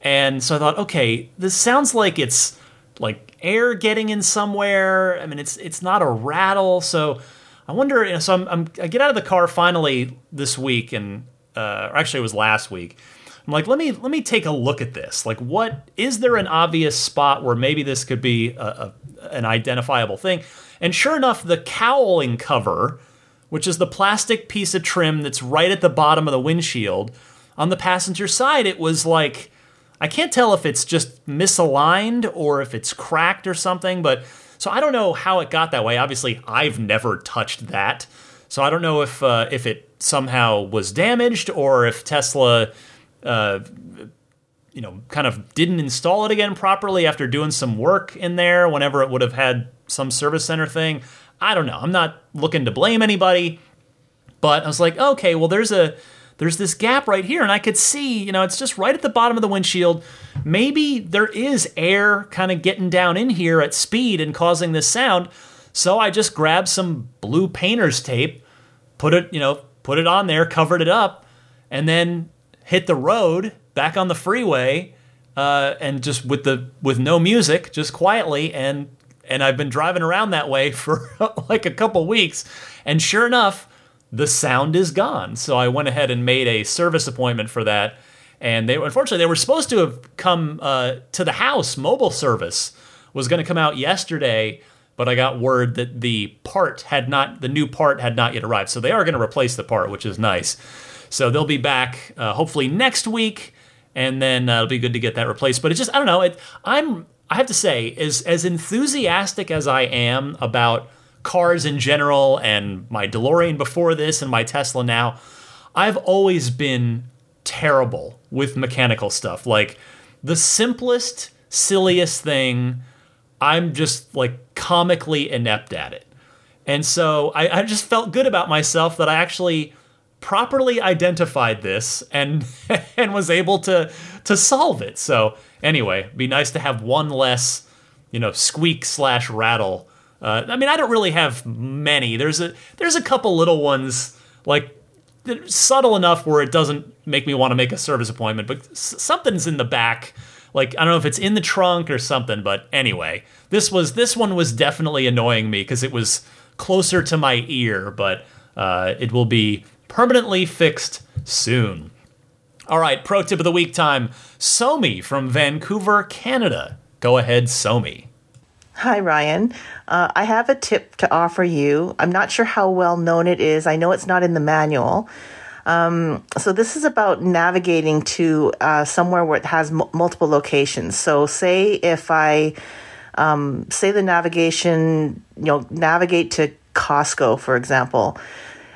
and so I thought, okay, this sounds like it's like air getting in somewhere. I mean, it's it's not a rattle, so I wonder. You know, so I'm, I'm, i get out of the car finally this week, and uh, or actually it was last week. I'm like, let me let me take a look at this. Like, what is there an obvious spot where maybe this could be a, a, an identifiable thing? And sure enough, the cowling cover, which is the plastic piece of trim that's right at the bottom of the windshield, on the passenger side, it was like I can't tell if it's just misaligned or if it's cracked or something, but so I don't know how it got that way. Obviously, I've never touched that. So I don't know if uh, if it somehow was damaged or if Tesla uh, you know, kind of didn't install it again properly after doing some work in there whenever it would have had some service center thing. I don't know. I'm not looking to blame anybody, but I was like, okay, well, there's a there's this gap right here, and I could see, you know, it's just right at the bottom of the windshield. Maybe there is air kind of getting down in here at speed and causing this sound. So I just grabbed some blue painter's tape, put it, you know, put it on there, covered it up, and then hit the road back on the freeway, uh, and just with the with no music, just quietly, and and I've been driving around that way for like a couple weeks, and sure enough, the sound is gone. So I went ahead and made a service appointment for that, and they unfortunately they were supposed to have come uh, to the house. Mobile service was going to come out yesterday, but I got word that the part had not the new part had not yet arrived. So they are going to replace the part, which is nice. So they'll be back uh, hopefully next week, and then uh, it'll be good to get that replaced. But it just I don't know. It, I'm I have to say, as as enthusiastic as I am about cars in general and my DeLorean before this and my Tesla now, I've always been terrible with mechanical stuff. Like the simplest, silliest thing, I'm just like comically inept at it. And so I, I just felt good about myself that I actually properly identified this and and was able to to solve it. So anyway, be nice to have one less, you know, squeak slash rattle. Uh, I mean, I don't really have many. There's a there's a couple little ones like subtle enough where it doesn't make me want to make a service appointment, but something's in the back. Like I don't know if it's in the trunk or something, but anyway, this was this one was definitely annoying me because it was closer to my ear, but uh, it will be permanently fixed soon. All right, pro tip of the week time. Somi from Vancouver, Canada. Go ahead, Somi. Hi, Ryan. Uh, I have a tip to offer you. I'm not sure how well known it is. I know it's not in the manual. Um, so this is about navigating to uh, somewhere where it has m- multiple locations. So say if I um, say the navigation, you know, navigate to Costco, for example.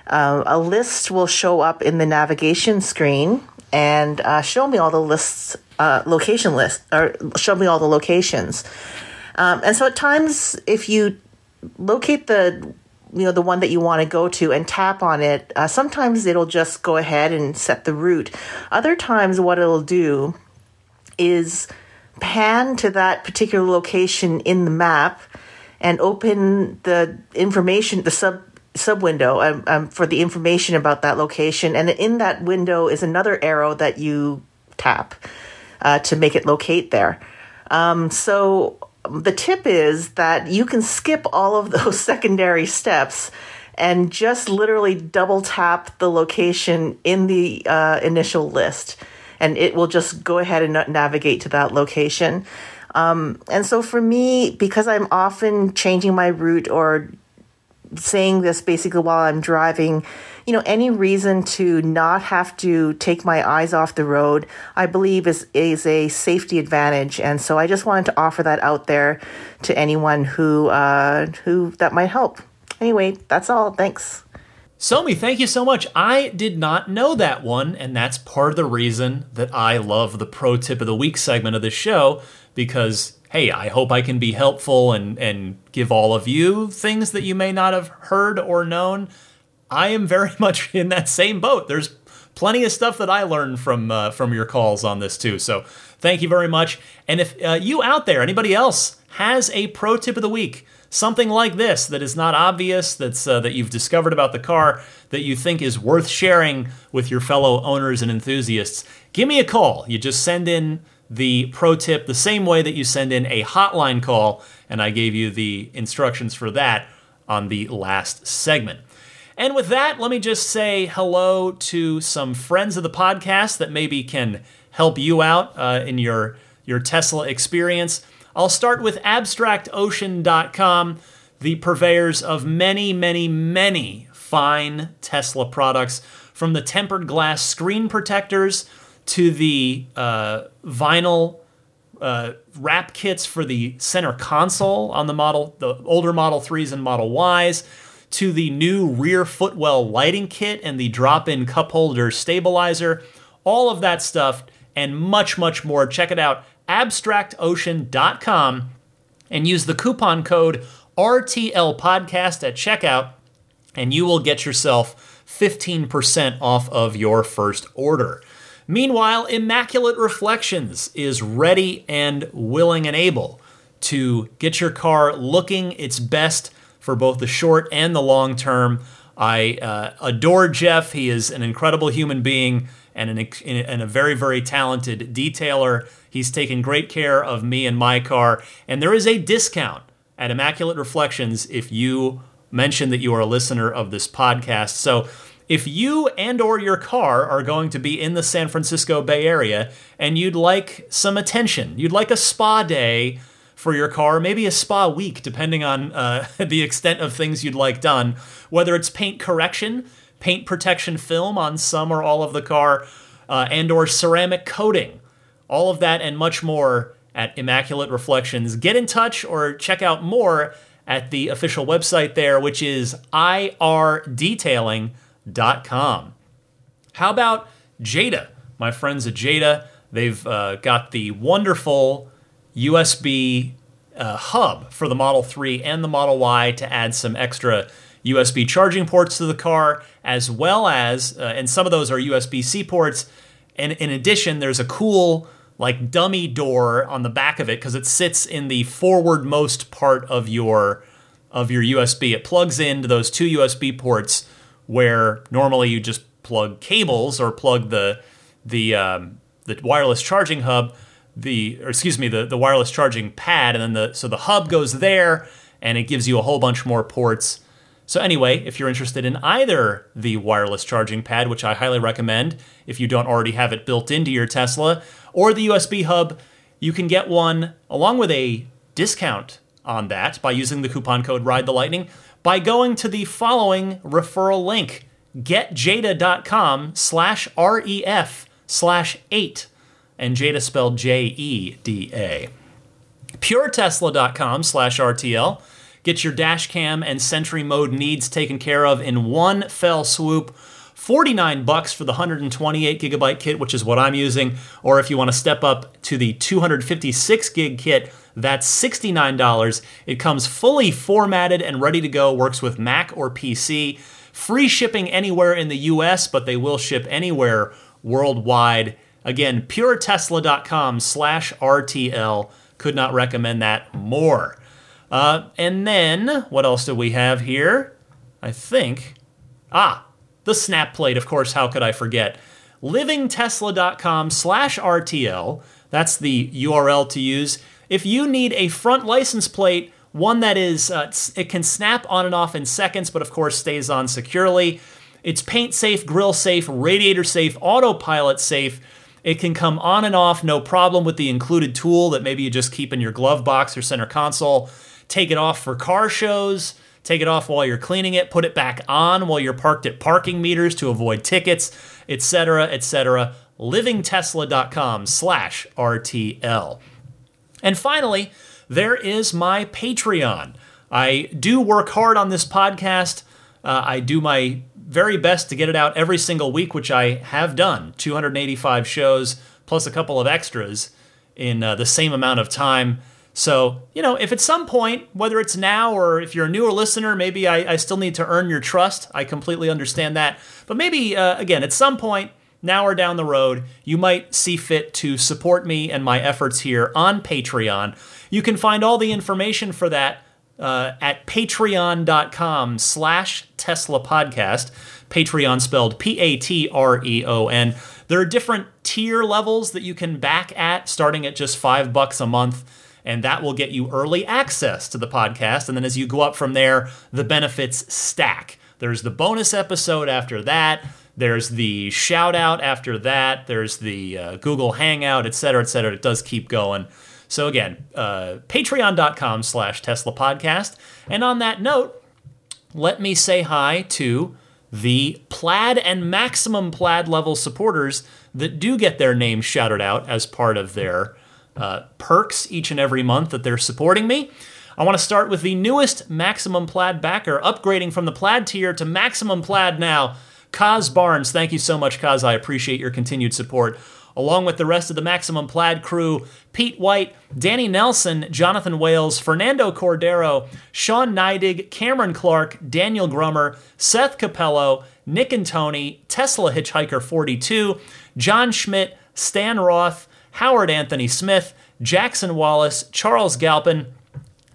Uh, a list will show up in the navigation screen and uh, show me all the lists, uh, location lists, or show me all the locations. Um, and so at times, if you locate the you know the one that you want to go to and tap on it, uh, sometimes it'll just go ahead and set the route. Other times, what it'll do is pan to that particular location in the map and open the information, the sub sub window um, um, for the information about that location. And in that window is another arrow that you tap uh, to make it locate there. Um, so the tip is that you can skip all of those secondary steps and just literally double tap the location in the uh, initial list, and it will just go ahead and navigate to that location. Um, and so for me, because I'm often changing my route or saying this basically while I'm driving, you know, any reason to not have to take my eyes off the road, I believe is is a safety advantage. And so I just wanted to offer that out there to anyone who uh, who that might help. Anyway, that's all. Thanks. Somi, thank you so much. I did not know that one, and that's part of the reason that I love the pro tip of the week segment of the show because hey, I hope I can be helpful and, and give all of you things that you may not have heard or known. I am very much in that same boat. There's plenty of stuff that I learned from uh, from your calls on this too. So thank you very much. And if uh, you out there, anybody else, has a pro tip of the week, something like this that is not obvious, that's uh, that you've discovered about the car that you think is worth sharing with your fellow owners and enthusiasts, give me a call. You just send in the pro tip the same way that you send in a hotline call, and I gave you the instructions for that on the last segment. And with that, let me just say hello to some friends of the podcast that maybe can help you out uh, in your, your Tesla experience. I'll start with abstractocean.com, the purveyors of many, many, many fine Tesla products, from the tempered glass screen protectors to the uh, vinyl uh, wrap kits for the center console on the model, the older Model 3s and Model Ys, to the new rear footwell lighting kit and the drop-in cup holder stabilizer, all of that stuff and much, much more. Check it out, abstractocean.com, and use the coupon code RTL Podcast at checkout, and you will get yourself 15% off of your first order. Meanwhile, Immaculate Reflections is ready and willing and able to get your car looking its best for both the short and the long term. I uh, adore Jeff. He is an incredible human being and, an, and a very, very talented detailer. He's taken great care of me and my car. And there is a discount at Immaculate Reflections if you mention that you are a listener of this podcast. So if you and or your car are going to be in the San Francisco Bay Area and you'd like some attention, you'd like a spa day for your car, maybe a spa week, depending on uh, the extent of things you'd like done, whether it's paint correction, paint protection film on some or all of the car, uh, and or ceramic coating, all of that and much more at Immaculate Reflections. Get in touch or check out more at the official website there, which is irdetailing.com. How about Jeda? My friends at Jeda, they've uh, got the wonderful USB uh, hub for the Model 3 and the Model Y to add some extra USB charging ports to the car, as well as, uh, and some of those are USB C ports. And in addition, there's a cool, like, dummy door on the back of it because it sits in the forward-most part of your of your USB. It plugs into those two USB ports where normally you just plug cables or plug the the um, the wireless charging hub, the or excuse me, the the wireless charging pad, and then the so the hub goes there, and it gives you a whole bunch more ports. So anyway, if you're interested in either the wireless charging pad, which I highly recommend if you don't already have it built into your Tesla, or the USB hub, you can get one along with a discount on that by using the coupon code Ride the Lightning by going to the following referral link getjeda.com slash ref slash 8 and jeda spelled j-e-d-a puretesla.com slash rtl get your dash cam and sentry mode needs taken care of in one fell swoop. 49 bucks for the 128 gigabyte kit which is what i'm using. Or if you want to step up to the 256 gig kit that's $69 it comes fully formatted and ready to go. Works with mac or pc free shipping anywhere in the us but they will ship anywhere worldwide. Again puretesla.com slash rtl could not recommend that more. Uh, and then what else do we have here? I think ah the snap plate of course. How could i forget? Livingtesla.com slash rtl that's the url to use if you need a front license plate one that is uh, it can snap on and off in seconds but of course stays on securely. It's paint safe grill safe radiator safe autopilot safe. It can come on and off no problem with the included tool that maybe you just keep in your glove box or center console. Take it off for car shows take it off while you're cleaning it put it back on while you're parked at parking meters to avoid tickets etc etc livingtesla.com slash rtl and finally there is my Patreon. I do work hard on this podcast. Uh, I do my very best to get it out every single week, which I have done 285 shows plus a couple of extras in uh, the same amount of time. So, you know, if at some point, whether it's now or if you're a newer listener, maybe I, I still need to earn your trust. I completely understand that. But maybe, uh, again, at some point, now or down the road, you might see fit to support me and my efforts here on Patreon. You can find all the information for that uh, at patreon.com slash Tesla podcast. Patreon spelled P-A-T-R-E-O-N. There are different tier levels that you can back at, starting at just five bucks a month, and that will get you early access to the podcast. And then as you go up from there, the benefits stack. There's the bonus episode after that. There's the shout out after that. There's the uh, Google Hangout, et cetera, et cetera. It does keep going. So again, uh, patreon.com slash Tesla podcast. And on that note, let me say hi to the plaid and maximum plaid level supporters that do get their names shouted out as part of their uh, perks each and every month that they're supporting me. I want to start with the newest maximum plaid backer, upgrading from the plaid tier to maximum plaid now. Kaz Barnes, thank you so much, Kaz. I appreciate your continued support along with the rest of the Maximum Plaid crew Pete White, Danny Nelson, Jonathan Wales, Fernando Cordero, Sean Neidig, Cameron Clark, Daniel Grummer, Seth Capello, Nick and Tony, Tesla Hitchhiker 42, John Schmidt, Stan Roth, Howard Anthony Smith, Jackson Wallace, Charles Galpin,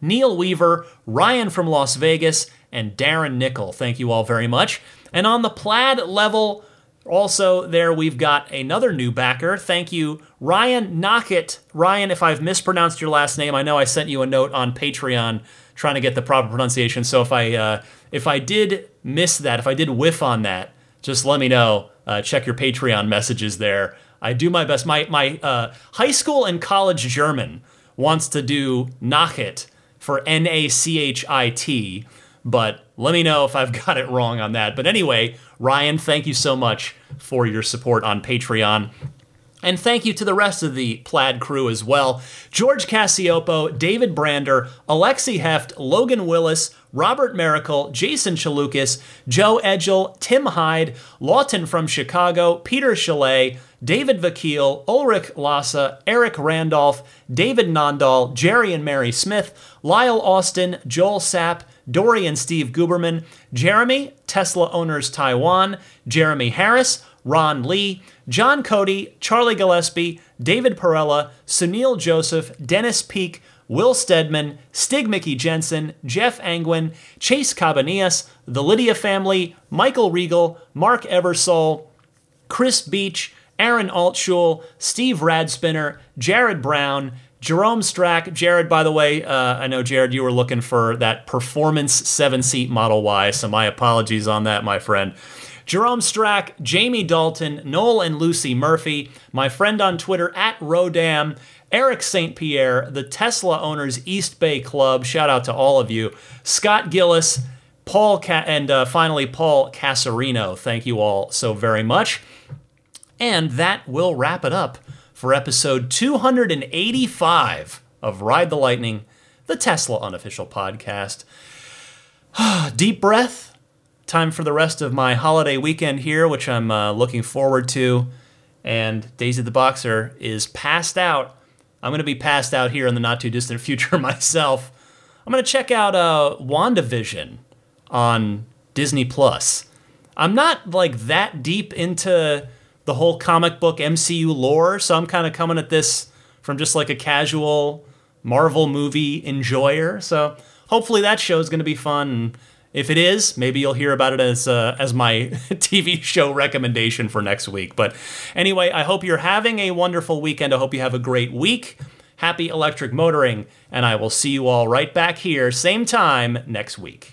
Neil Weaver, Ryan from Las Vegas, and Darren Nickel. Thank you all very much. And on the plaid level, also, there we've got another new backer. Thank you, Ryan Knockett. Ryan, if I've mispronounced your last name, I know I sent you a note on Patreon trying to get the proper pronunciation. So if I uh, if I did miss that, if I did whiff on that, just let me know. Uh, check your Patreon messages there. I do my best. My my uh, high school and college German wants to do Knockit for N A C H I T, but let me know if I've got it wrong on that. But anyway, Ryan, thank you so much for your support on Patreon. And thank you to the rest of the plaid crew as well George Cassiopo, David Brander, Alexi Heft, Logan Willis, Robert Miracle, Jason Chalukas, Joe Edgel, Tim Hyde, Lawton from Chicago, Peter Chalet, David Vakil, Ulrich Lassa, Eric Randolph, David Nondahl, Jerry and Mary Smith, Lyle Austin, Joel Sapp, Dory and Steve Guberman, Jeremy, Tesla Owners Taiwan, Jeremy Harris, Ron Lee, John Cody, Charlie Gillespie, David Perella, Sunil Joseph, Dennis Peak, Will Stedman, Stig Mickey Jensen, Jeff Angwin, Chase Cabanillas, the Lydia family, Michael Regal, Mark Eversole, Chris Beach, Aaron Altshul, Steve Radspinner, Jared Brown, Jerome Strack. Jared, by the way, uh, I know, Jared, you were looking for that performance seven seat Model Y, so my apologies on that, my friend. Jerome Strack, Jamie Dalton, Noel and Lucy Murphy, my friend on Twitter at Rodam, Eric St. Pierre, the Tesla Owners East Bay Club. Shout out to all of you. Scott Gillis, Paul, Ca- and uh, finally Paul Casarino. Thank you all so very much. And that will wrap it up for episode 285 of Ride the Lightning, the Tesla unofficial podcast. Deep breath. Time for the rest of my holiday weekend here, which I'm uh, looking forward to. And Daisy the Boxer is passed out. I'm going to be passed out here in the not too distant future myself. I'm going to check out uh, WandaVision on Disney Plus. I'm not like that deep into the whole comic book MCU lore, so I'm kind of coming at this from just like a casual Marvel movie enjoyer. So hopefully that show is going to be fun. And if it is, maybe you'll hear about it as uh, as my TV show recommendation for next week. But anyway, I hope you're having a wonderful weekend. I hope you have a great week. Happy electric motoring, and I will see you all right back here, same time next week.